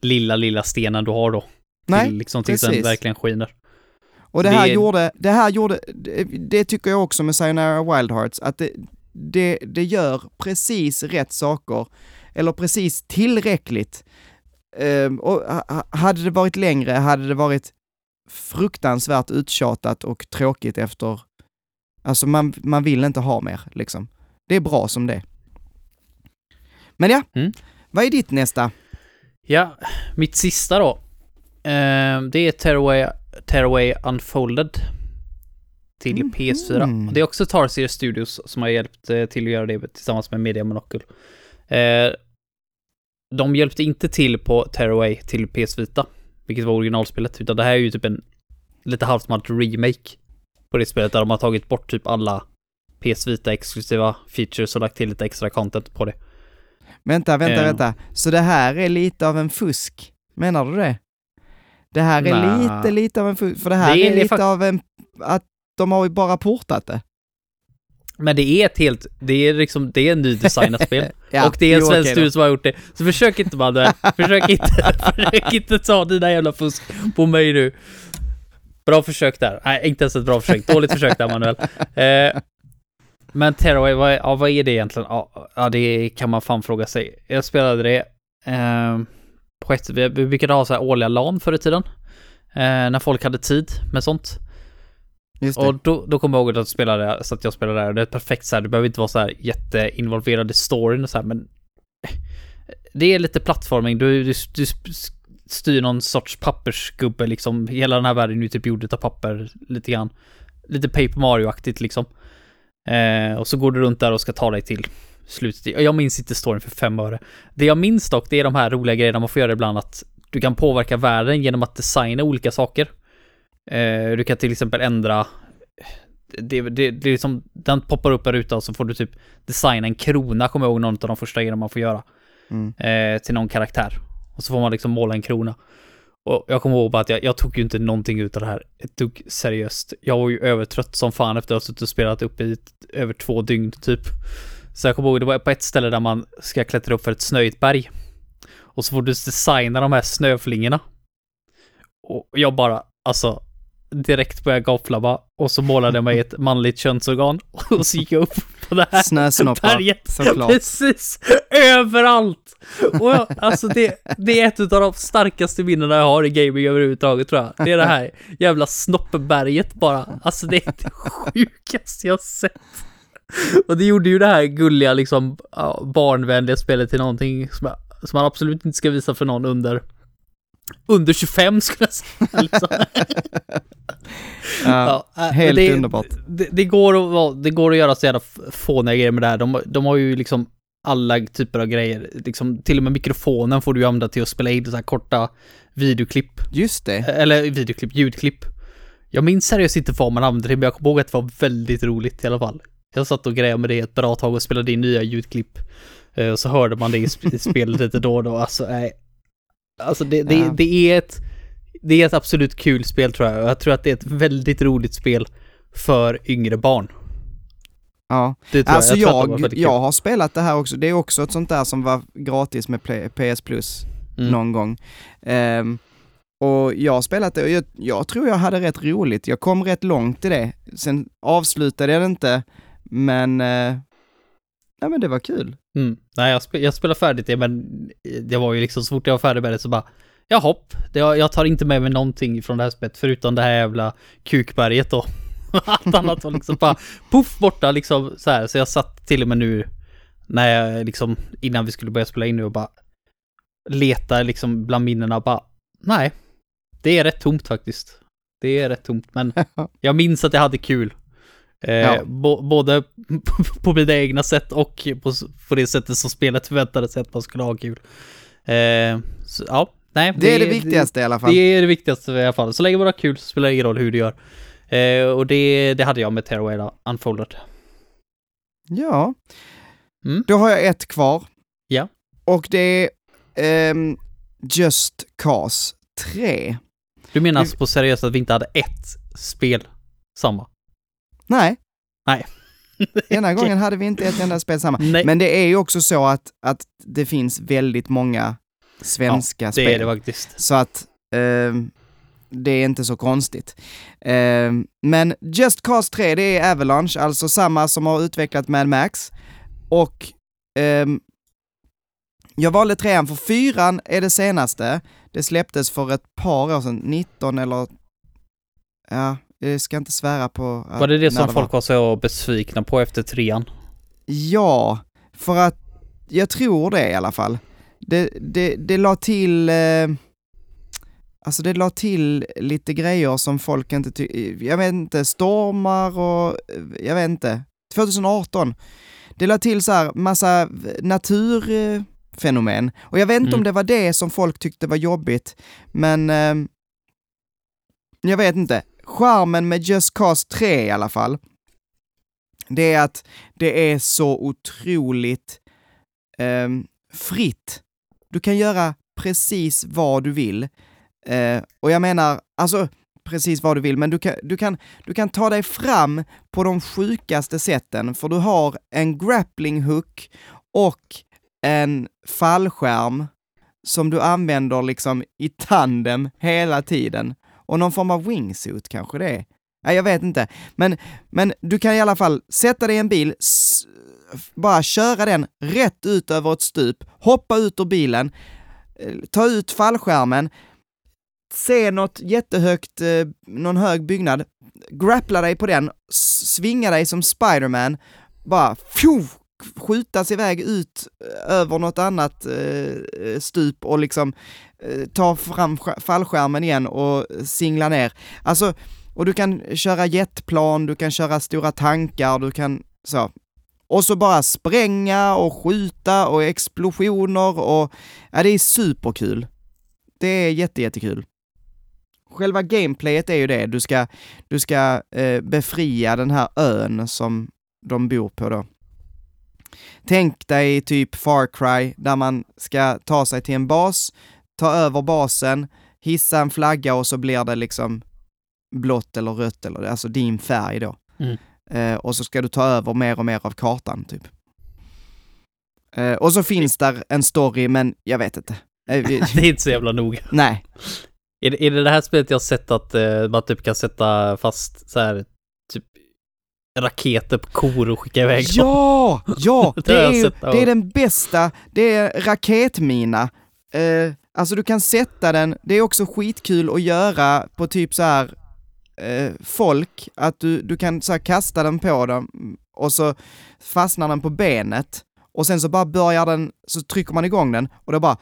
lilla, lilla stenen du har då. Nej, till, liksom, tills den precis. verkligen skiner. Och det Det här är- gjorde, det här gjorde, det, det tycker jag också med Sayonara Wild Hearts, att det, det, det gör precis rätt saker, eller precis tillräckligt. Ehm, och ha- ha- hade det varit längre hade det varit fruktansvärt uttjatat och tråkigt efter, alltså man, man vill inte ha mer liksom. Det är bra som det. Men ja, Mm. vad är ditt nästa? Ja, mitt sista då. Eh, det är Tearaway, Tearaway Unfolded. Till Mhm. PS4. Och det är också Tarsier Studios som har hjälpt eh, till att göra det tillsammans med Media Monocle. Eh, de hjälpte inte till på Tearaway till PS Vita, vilket var originalspelet, utan det här är ju typ en lite halvsmart remake på det spelet där de har tagit bort typ alla PS Vita exklusiva features och lagt till lite extra content på det. Vänta, vänta, Eh. vänta. Så det här är lite av en fusk? Menar du det? Det här är Nä. lite, lite av en fusk, för det här Det är- är, lite av en, att de har ju bara portat det. Men det är ett helt, det är liksom, det är en ny designat spel. Ja, och det är en svensk studio som har gjort det. Så försök inte Manuel, försök inte, försök inte ta dina jävla fusk på mig nu. Bra försök där. Nej, inte ens ett bra försök. Dåligt försök där Manuel. Eh, men Terraway, vad, ja, vad är det egentligen? Ja, det kan man fan fråga sig. Jag spelade det eh, på ett, vi, vi brukade ha så här årliga LAN förr i tiden. Eh, när folk hade tid med sånt. Just. Och då, då kommer jag ihåg att jag spelade, så att jag spelade där. Det är perfekt så här, du behöver inte vara så här jätteinvolverad i storyn och så här, men det är lite plattforming. Du, du, du styr någon sorts pappersgubbe liksom. Hela den här världen är ju typ gjord av papper lite grann. Lite Paper Mario-aktigt liksom. Eh, och så går du runt där och ska ta dig till slutet. Jag minns inte storyn för fem öre. Det jag minns dock, det är de här roliga grejerna man får göra ibland att du kan påverka världen genom att designa olika saker. Eh, du kan till exempel ändra det, det, det är liksom, den poppar upp en ruta och så får du typ designa en krona, kommer jag ihåg någon av de första grejerna man får göra. Mm. Eh, till någon karaktär. Och så får man liksom måla en krona. Och jag kommer ihåg bara att jag, jag tog ju inte någonting ut av det här ett dugg seriöst. Jag var ju övertrött som fan efter att ha suttit och spelat upp i över två dygn typ. Så jag kommer ihåg, det var på ett ställe där man ska klättra upp för ett snöigt berg. Och så får du designa de här snöflingorna. Och jag bara, alltså, direkt började gapflabba och så målade jag mig ett manligt könsorgan och så gick jag upp på det här Snösnoppar, berget. såklart. Precis, överallt! Och jag, alltså det, det är ett av de starkaste minnena jag har i gaming överhuvudtaget tror jag. Det är det här jävla snoppberget bara. Alltså det är det sjukaste jag sett. Och det gjorde ju det här gulliga liksom barnvänliga spelet till någonting som, som man absolut inte ska visa för någon under under 25 skulle jag säga. Liksom. Ja, äh, helt det, underbart. Det, det, går att, det går att göra så jävla fåniga grejer med det här. De, de har ju liksom alla typer av grejer. Liksom, till och med mikrofonen får du använda till att spela in så här korta videoklipp. Just det. Eller videoklipp, ljudklipp. Jag minns seriöst inte vad man använde det, men jag kommer ihåg att det var väldigt roligt i alla fall. Jag satt och grejade med det ett bra tag och spelade in nya ljudklipp. Och så hörde man det i spelet lite då och då. Alltså, nej. Alltså det, det, Ja. det är ett... Det är ett absolut kul spel tror jag. Jag tror att det är ett väldigt roligt spel för yngre barn. Ja. Alltså jag, jag, väldigt jag har spelat det här också. Det är också ett sånt där som var gratis med Play- PS Plus. Mm. någon gång. Ehm, och jag har spelat det och jag, jag tror jag hade rätt roligt. Jag kom rätt långt i det. Sen avslutade jag det inte, men, eh, nej men det var kul. Mm. Nej, jag, spe, jag spelade färdigt det, men det var ju liksom så fort jag var färdig med det så bara Ja hopp, jag tar inte med mig någonting från det här spelet förutom det här jävla kukberget då. Allt annat var liksom bara puff borta liksom så här. Så jag satt till och med nu när jag liksom innan vi skulle börja spela in nu och bara letar liksom bland minnena bara nej, det är rätt tomt faktiskt. Det är rätt tomt, men jag minns att jag hade kul. Eh, Ja. både på mina egna sätt och på, på det sättet som spelet förväntade sig att man skulle ha kul. Eh, så, ja, nej. Det är det viktigaste i alla fall. Det är det viktigaste i alla fall. Så länge man har kul så spelar det ingen roll hur du gör. Eh, och det, det hade jag med Tearaway Unfolded. Ja. Mm. Då har jag ett kvar. Ja. Och det är ehm, Just Cause 3. Du menar alltså på seriöst att vi inte hade ett spel samma? Nej. Nej. Ena gången hade vi inte ett enda spel samma. Nej, Men det är ju också så att, att det finns väldigt många svenska det spel. är det faktiskt. Så att ehm, det är inte så konstigt. Ehm, men Just Cause 3, det är Avalanche, alltså samma som har utvecklat Mad Max. Och ehm, jag valde trean för fyran är det senaste. Det släpptes för ett par år sedan, 19 eller... Ja, jag ska inte svära på... Var det det som var. folk var så besvikna på efter trean? Ja, för att jag tror det i alla fall. Det, det, det la till... Eh, alltså det la till lite grejer som folk inte tycker... Jag vet inte, stormar och... eh, Jag vet inte. 2018. Det la till så här massa naturfenomen. Och jag vet inte Mm. om det var det som folk tyckte var jobbigt, men... Eh, jag vet inte. Charmen med Just Cause 3 i alla fall, det är att det är så otroligt ehm, fritt. Du kan göra precis vad du vill. Eh, och jag menar, alltså precis vad du vill, men du kan, du, kan, du kan ta dig fram på de sjukaste sätten, för du har en grappling hook och en fallskärm som du använder liksom i tandem hela tiden. Och någon form av wingsuit kanske det är. Nej, jag vet inte. Men, men du kan i alla fall sätta dig i en bil, bara köra den rätt ut över ett stup, hoppa ut ur bilen, eh, ta ut fallskärmen, se något jättehögt, eh, någon hög byggnad, grappla dig på den, svinga dig som Spiderman, bara fju, skjutas iväg ut eh, över något annat eh, stup och liksom eh, ta fram fallskärmen igen och singla ner. Alltså, och du kan köra jetplan, du kan köra stora tankar, du kan så. Och så bara spränga och skjuta och explosioner och ja, det är superkul. Det är jättejättekul. Själva gameplayet är ju det, du ska, du ska eh, befria den här ön som de bor på då. Tänk dig typ Far Cry, där man ska ta sig till en bas, ta över basen, hissa en flagga och så blir det liksom blått eller rött, eller alltså din färg då. Mm. Eh, och så ska du ta över mer och mer av kartan, typ. Eh, och så finns där en story, men jag vet inte. Eh, Det är inte så jävla noga. nej. Är det, är det det här spelet jag har sett att eh, man typ kan sätta fast så här typ raketer på kor och skicka iväg dem? Ja, ja, Det det är, ju, det är den bästa, det är raketmina. Eh, alltså du kan sätta den, det är också skitkul att göra på typ så här eh, folk, att du, du kan så här kasta den på dem och så fastnar den på benet och sen så bara börjar den, så trycker man igång den och då bara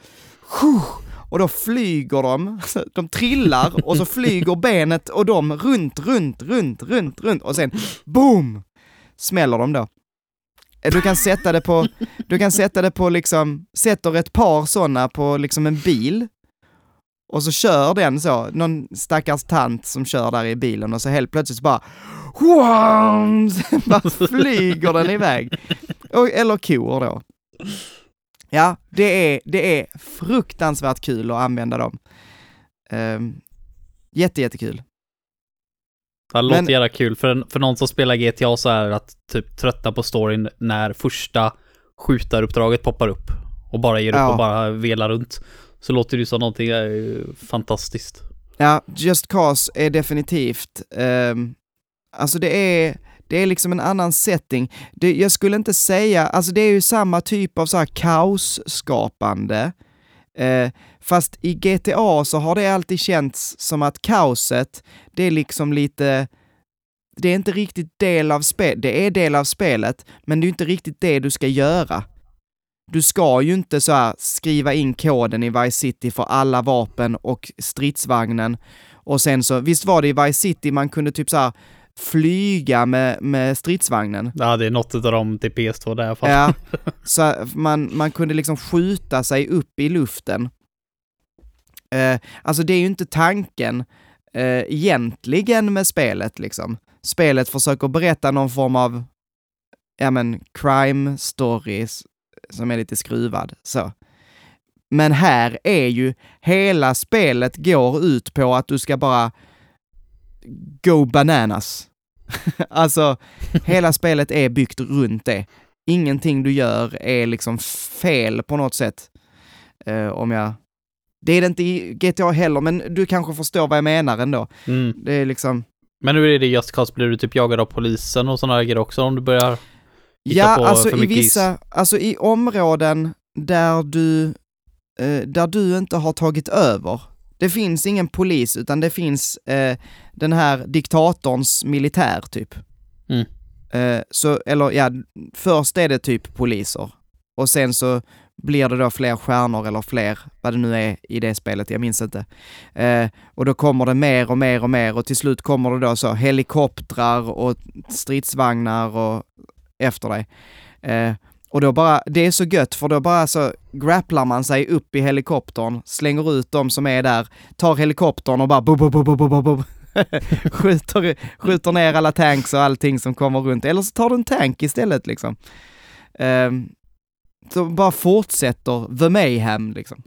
och då flyger de, de trillar och så flyger benet och de runt, runt, runt, runt, runt och sen boom! Smäller de då. Eh, du kan sätta det på, du kan sätta det på liksom, sätter ett par sådana på liksom en bil och så kör den så, någon stackars tant som kör där i bilen och så helt plötsligt så bara bara flyger den iväg. Och, eller kor då. Ja, det är, det är fruktansvärt kul att använda dem. Um, jätte, jättekul. Det låter Men- jävla kul. För, för någon som spelar GTA så är det att typ tröttna på storyn när första skjutaruppdraget poppar upp och bara ger upp Ja. och bara velar runt. Så låter det ju som någonting eh, fantastiskt. Ja, Just Cause är definitivt, ehm, alltså det är, det är liksom en annan setting. Det, jag skulle inte säga, alltså det är ju samma typ av så här kaosskapande, eh, fast i GTA så har det alltid känts som att kaoset, det är liksom lite, det är inte riktigt del av spelet, det är del av spelet, men det är inte riktigt det du ska göra. Du ska ju inte så här skriva in koden i Vice City för alla vapen och stridsvagnen. Och sen så, visst var det i Vice City man kunde typ så här flyga med, med stridsvagnen? Ja, det är något av dem till PS2 där i alla fall. Ja, så man, man kunde liksom skjuta sig upp i luften. Eh, alltså det är ju inte tanken eh, egentligen med spelet liksom. Spelet försöker berätta någon form av, ja men, crime stories som är lite skruvad så. Men här är ju, hela spelet går ut på att du ska bara go bananas. alltså, hela spelet är byggt runt det. Ingenting du gör är liksom fel på något sätt. Eh, om jag... Det är det inte i GTA heller, men du kanske förstår vad jag menar ändå. Mm. Det är liksom... Men nu är det Just Cause, blir du typ jagad av polisen och sådana grejer också om du börjar Ja, på alltså för i vissa, alltså i områden där du, eh, där du inte har tagit över. Det finns ingen polis, utan det finns eh, den här diktatorns militär, typ. Mm. Eh, så, eller ja, först är det typ poliser. Och sen så blir det då fler stjärnor eller fler, vad det nu är i det spelet, jag minns inte. Eh, och då kommer det mer och mer och mer och till slut kommer det då så helikoptrar och stridsvagnar och efter dig. Eh, och då bara, det är så gött för då bara så grapplar man sig upp i helikoptern, slänger ut de som är där, tar helikoptern och bara bo, bo, bo, bo, bo, bo, bo. skjuter, skjuter ner alla tanks och allting som kommer runt. Eller så tar du en tank istället liksom. Eh, så bara fortsätter the mayhem liksom.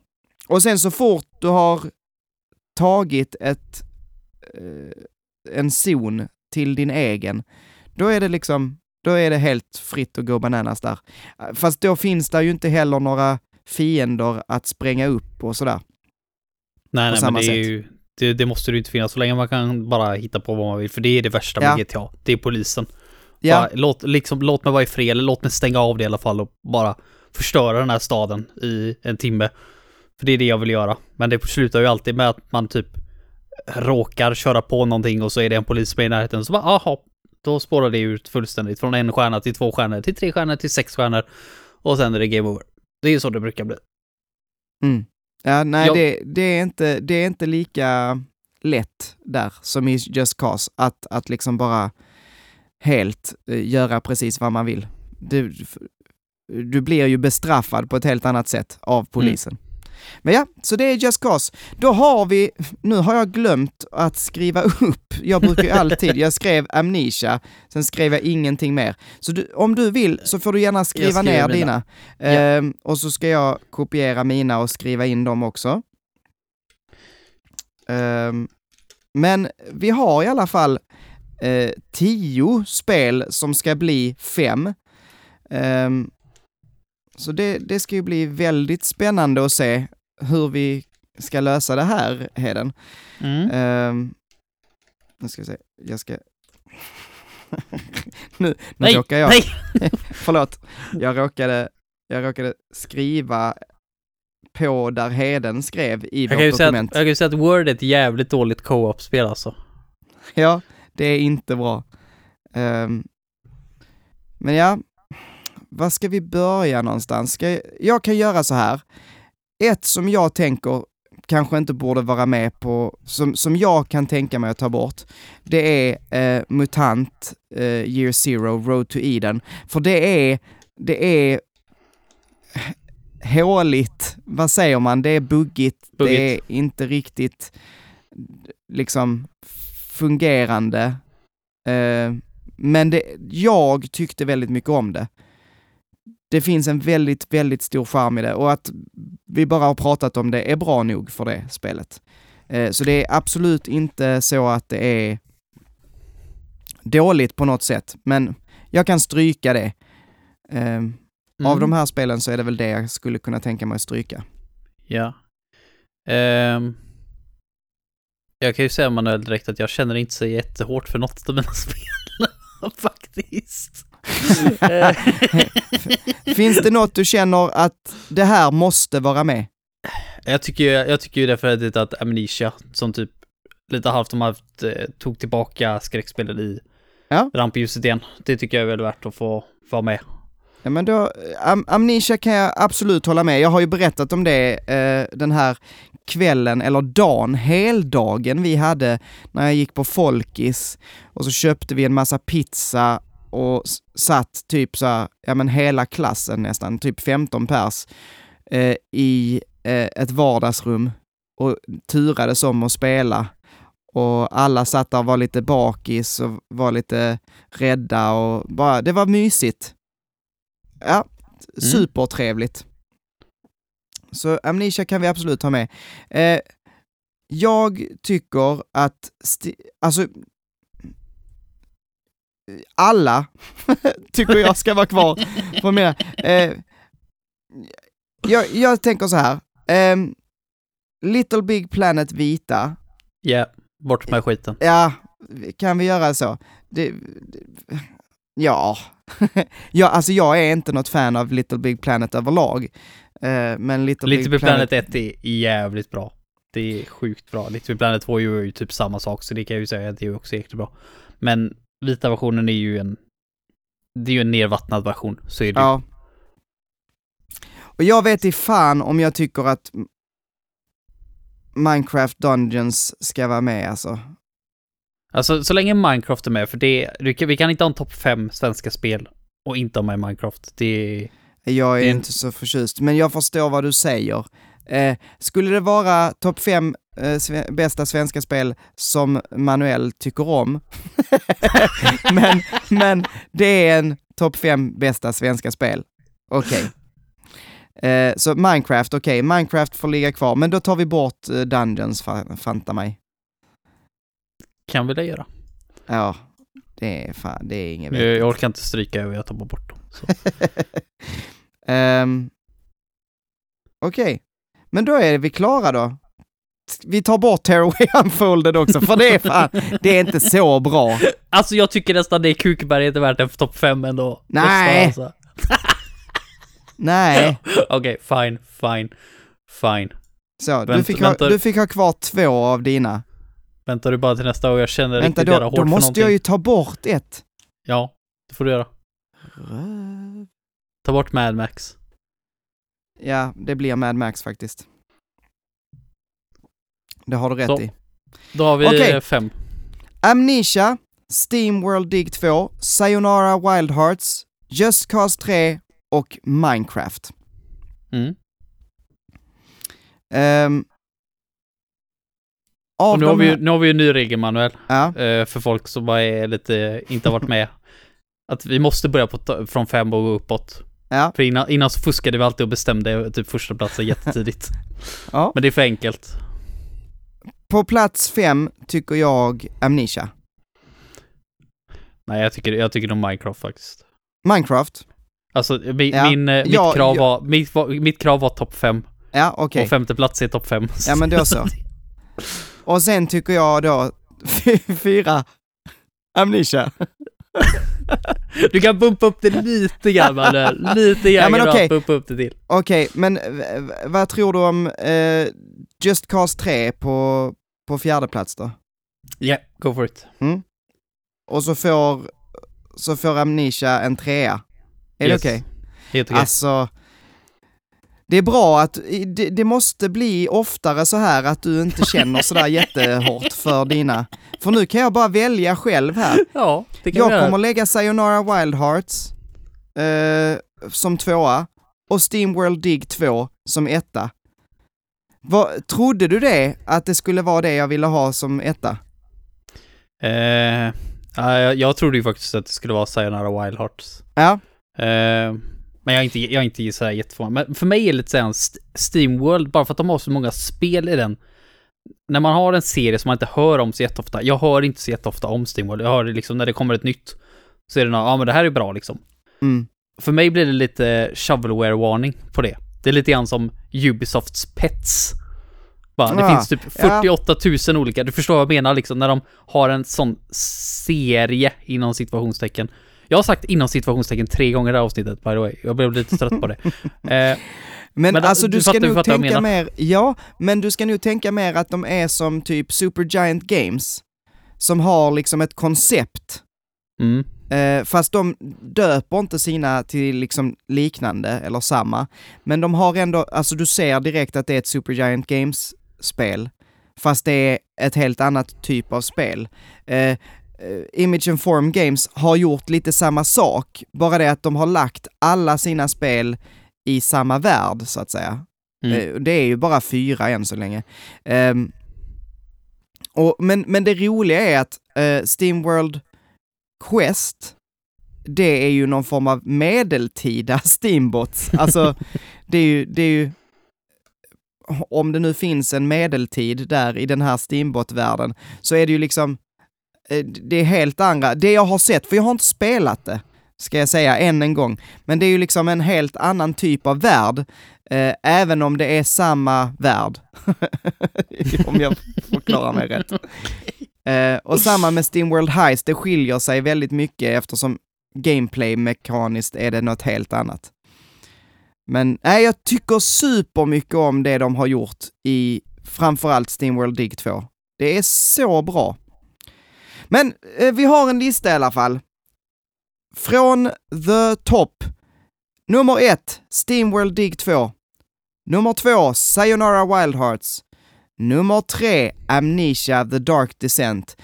Och sen så fort du har tagit ett, eh, en zon till din egen, då är det liksom, då är det helt fritt att gå bananas där. Fast då finns det ju inte heller några fiender att spränga upp och sådär. Nej, nej, men det, är ju, det, det måste det ju inte finnas så länge man kan bara hitta på vad man vill. För det är det värsta med Ja. GTA. Det är polisen. Ja, Bara, låt, liksom, låt mig vara i fred, eller låt mig stänga av det i alla fall och bara förstöra den här staden i en timme. För det är det jag vill göra. Men det slutar ju alltid med att man typ råkar köra på någonting och så är det en polis med i närheten. Så bara, aha, då spårar det ut fullständigt. Från en stjärna till två stjärnor, till tre stjärnor, till sex stjärnor. Och sen är det game over. Det är ju så det brukar bli. mm. ja nej Jag- det, det, är inte, det är inte lika lätt där som i Just Cause, att, att liksom bara helt eh, göra precis vad man vill. Du, du blir ju bestraffad på ett helt annat sätt av polisen. Men ja, så det är Just Cause. Då har vi, nu har jag glömt att skriva upp, jag brukar ju alltid, jag skrev Amnesia, sen skrev jag ingenting mer. Så du, om du vill så får du gärna skriva ner mina. dina. Ja. Ehm, och så ska jag kopiera mina och skriva in dem också. Ehm, men vi har i alla fall eh, tio spel som ska bli fem. Ehm, så det, det ska ju bli väldigt spännande att se hur vi, ska lösa det här, Heden. Mm. Ehm, nu ska vi se, jag ska... nu nu Nej, råkar jag... nej! Förlåt, jag råkade, jag råkade skriva på där Heden skrev i Jag vårt säga att, dokument. jag kan ju säga att Word är ett jävligt dåligt co-op-spel alltså. Ja, det är inte bra. Ehm, men ja, var ska vi börja någonstans? Ska jag, jag kan göra så här. Ett som jag tänker kanske inte borde vara med på, som, som jag kan tänka mig att ta bort, det är eh, MUTANT, eh, Year Zero, Road to Eden. För det är, det är håligt, vad säger man, det är buggigt, det Buggigt. är inte riktigt liksom fungerande. Eh, men det, jag tyckte väldigt mycket om det. Det finns en väldigt, väldigt stor charm i det och att vi bara har pratat om det är bra nog för det spelet. Eh, så det är absolut inte så att det är dåligt på något sätt, men jag kan stryka det. Eh, Av Mm. de här spelen så är det väl det jag skulle kunna tänka mig att stryka. Ja. Ehm, jag kan ju säga Manuel direkt att jag känner inte så jättehårt för något av mina spel. Faktiskt. Eh, Finns det något du känner att det här måste vara med? jag tycker ju, jag tycker ju definitivt att Amnesia, som typ lite halvt om halvt eh, tog tillbaka skräckspelet i Ja. rampljuset igen. Det tycker jag är väl värt att få vara med. Ja, men då, Am Amnesia kan jag absolut hålla med. Jag har ju berättat om det eh, den här kvällen, eller dagen, heldagen vi hade när jag gick på Folkis och så köpte vi en massa pizza och satt typ så här, ja men hela klassen nästan, typ 15 pers eh, i eh, ett vardagsrum och turades om att spela. Och alla satt där och var lite bakis och var lite rädda och bara, det var mysigt. Ja, supertrevligt. Så Amnesia kan vi absolut ha med. Eh, jag tycker att, alltså, alla tycker jag ska vara kvar på mina. Eh, jag, jag tänker så här, ehm, Little Big Planet vita, Ja, bort med skiten. Ja, kan vi göra så? Det, det, ja. ja, alltså jag är inte något fan av Little Big Planet överlag. Eh, men Little, Little Big Planet 1 är jävligt bra. Det är sjukt bra. Little Big Planet 2 är ju typ samma sak, så det kan jag ju säga att det är också jäkligt bra. Men vita versionen är ju en... Det är ju en nervattnad version, så är det. Ja. Och jag vet i fan om jag tycker att Minecraft Dungeons ska vara med alltså. Alltså, så länge Minecraft är med, för det... kan- Vi kan inte ha en topp 5 svenska spel och inte ha med Minecraft. Det... Jag är Det inte så förtjust, men jag förstår vad du säger. Eh, skulle det vara topp fem sve- bästa svenska spel som Manuel tycker om, men, men det är en topp fem bästa svenska spel, okej. Eh, så Minecraft, okej, Minecraft får ligga kvar, men då tar vi bort eh, Dungeons, fa- fanta mig. Kan vi det göra? Ja, det är fan, det är inget Jag, jag orkar inte stryka över, jag tar bara bort dem. Um, Okej, men då är vi klara då. Vi tar bort Tearaway Unfolded också, för det är fan, det är inte så bra. Alltså jag tycker nästan det är värt en topp 5 ändå. Nej. Alltså. Nej, Okej, fine, fine, fine. så, du Vänta, fick, ha, vänta. du fick ha kvar två av dina. Väntar du bara till nästa och jag känner Vänta, riktigt jävla då, hårt då för måste någonting. jag ju ta bort ett. Ja, det får du göra. Ta bort Mad Max. Ja, det blir Mad Max faktiskt. Det har du rätt Så. i. Då har vi Okej. eh, fem. Amnesia, Steam World Dig 2, Sayonara Wild Hearts, Just Cause 3 och Minecraft. Mm. Av Och nu har, vi, nu har vi ju en ny regel, Manuel, Ja, eh, för folk som bara är lite, inte har varit med. Att vi måste börja på, från fem och gå uppåt. ja, För innan, innan så fuskade vi alltid och bestämde typ första platsen jättetidigt. ja. Men det är för enkelt. På plats fem tycker jag Amnesia. Nej, jag tycker, jag tycker nog Minecraft faktiskt. Minecraft. Alltså, mi, Ja, min, eh, mitt, ja, krav ja. var, mitt, var- mitt krav var topp fem. Ja, okej. Och femte plats är topp fem. Ja, men då så. Och sen tycker jag då, fy- fyra, Amnesia. Du kan bumpa upp det lite grann Manuel. Lite grann Ja, men okej. bumpa upp det till. Okej, men v- v- vad tror du om eh, Just Cause 3 på, på fjärde plats då? Ja, yeah, go for it. Och så får, så får Amnesia en trea. Är Yes. det okej? Helt okej. Alltså, det är bra att, det, det måste bli oftare så här att du inte känner sådär jättehårt för dina. För nu kan jag bara välja själv här. ja, det kan Jag göra. kommer lägga Sayonara Wild Hearts eh, som tvåa och Steamworld Dig 2 som etta. Vad, trodde du det, att det skulle vara det jag ville ha som etta? Eh, ja, jag, jag trodde ju faktiskt att det skulle vara Sayonara Wild Hearts. Ja, Eh, men jag är inte, jag är inte så här jätteförvånad. Men för mig är det lite såhär en St- Steamworld, bara för att de har så många spel i den. När man har en serie som man inte hör om så jätteofta, jag hör inte så jätteofta om Steamworld, jag hör det liksom när det kommer ett nytt, så är det något, ja men det här är bra liksom. mm. För mig blir det lite shovelware-varning på det. Det är lite grann som Ubisofts Pets. Bara, det Ah, finns typ 48 000 olika, du förstår vad jag menar liksom, när de har en sån serie inom situationstecken. Jag har sagt inom situationstecken tre gånger i det här avsnittet by the way, jag blev lite trött på det. Eh, Men, Men alltså du du ska fattar- nog tänka mer, ja, men du ska nog tänka mer att de är som typ Supergiant Games, som har liksom ett koncept, mm, eh, fast de döper inte sina till liksom liknande eller samma, men de har ändå, alltså du ser direkt att det är ett Supergiant Games-spel, fast det är ett helt annat typ av spel. Eh, eh, Image and Form Games har gjort lite samma sak, bara det att de har lagt alla sina spel i samma värld, så att säga. mm. Eh, Det är ju bara fyra än så länge. Ehm, och, men, men det roliga är att uh, Steamworld Quest, det är ju någon form av medeltida Steambots. Alltså, det är ju, det är ju om det nu finns en medeltid där i den här Steambot-världen, så är det ju liksom, eh, det är helt andra, det jag har sett, för jag har inte spelat det, ska jag säga än en gång, men det är ju liksom en helt annan typ av värld, eh, även om det är samma värld. om jag förklarar mig rätt. Eh, och samma med Steamworld Heist, det skiljer sig väldigt mycket eftersom gameplay-mekaniskt är det något helt annat. Men nej, jag tycker supermycket om det de har gjort i framförallt Steamworld Dig 2. Det är så bra. Men eh, vi har en lista i alla fall. Från the top. Nummer ett, Steamworld Dig 2. Nummer två, Sayonara Wild Hearts. Nummer tre, Amnesia The Dark Descent.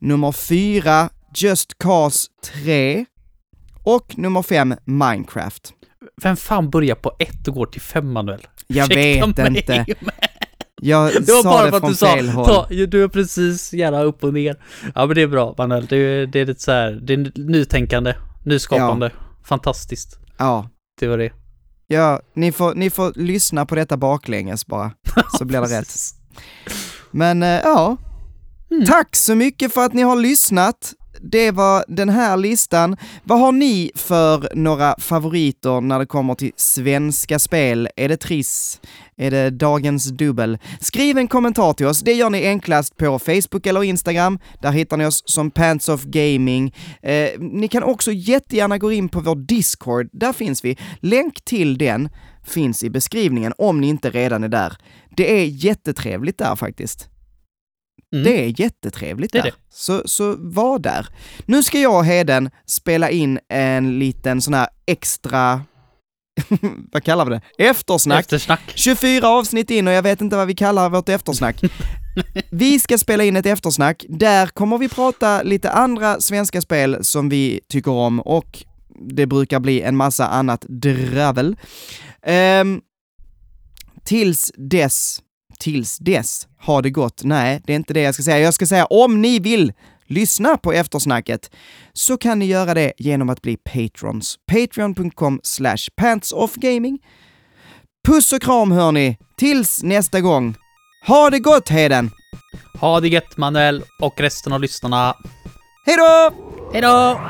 Nummer fyra, Just Cause 3. Och nummer fem, Minecraft. Vem fan börjar på ett och går till fem Manuel? Jag Ursäkta vet mig. inte. Jag Det var sa bara för att du sa, ta, du är precis gärna upp och ner. Ja men det är bra Manuel, det är, det är lite så här, det är nytänkande, nyskapande, fantastiskt. Ja. Det var det. Ja, ni får, ni får lyssna på detta baklänges bara, så blir det rätt. Men eh, ja, Mm. tack så mycket för att ni har lyssnat. Det var den här listan. Vad har ni för några favoriter när det kommer till svenska spel? Är det Triss? Är det Dagens Dubbel? Skriv en kommentar till oss. Det gör ni enklast på Facebook eller Instagram. Där hittar ni oss som Pants of Gaming. Eh, ni kan också jättegärna gå in på vår Discord. Där finns vi. Länk till den finns i beskrivningen om ni inte redan är där. Det är jättetrevligt där faktiskt. Mm. Det är jättetrevligt Det är där. det. Så, så var där. Nu ska jag och Heden spela in en liten sån här extra, vad kallar vi det? Eftersnack. Eftersnack. 24 avsnitt in och jag vet inte vad vi kallar vårt eftersnack. Vi ska spela in ett eftersnack. Där kommer vi prata lite andra svenska spel som vi tycker om och det brukar bli en massa annat dravel. Ehm, tills dess, tills dess, ha det gott. Nej, det är inte det jag ska säga. Jag ska säga om ni vill lyssna på eftersnacket så kan ni göra det genom att bli patrons. Patreon.com slash pantsoffgaming. Puss och kram hörni, tills nästa gång. Ha det gott Heden! Ha det gött Manuel och resten av lyssnarna. Hej då! Hej då!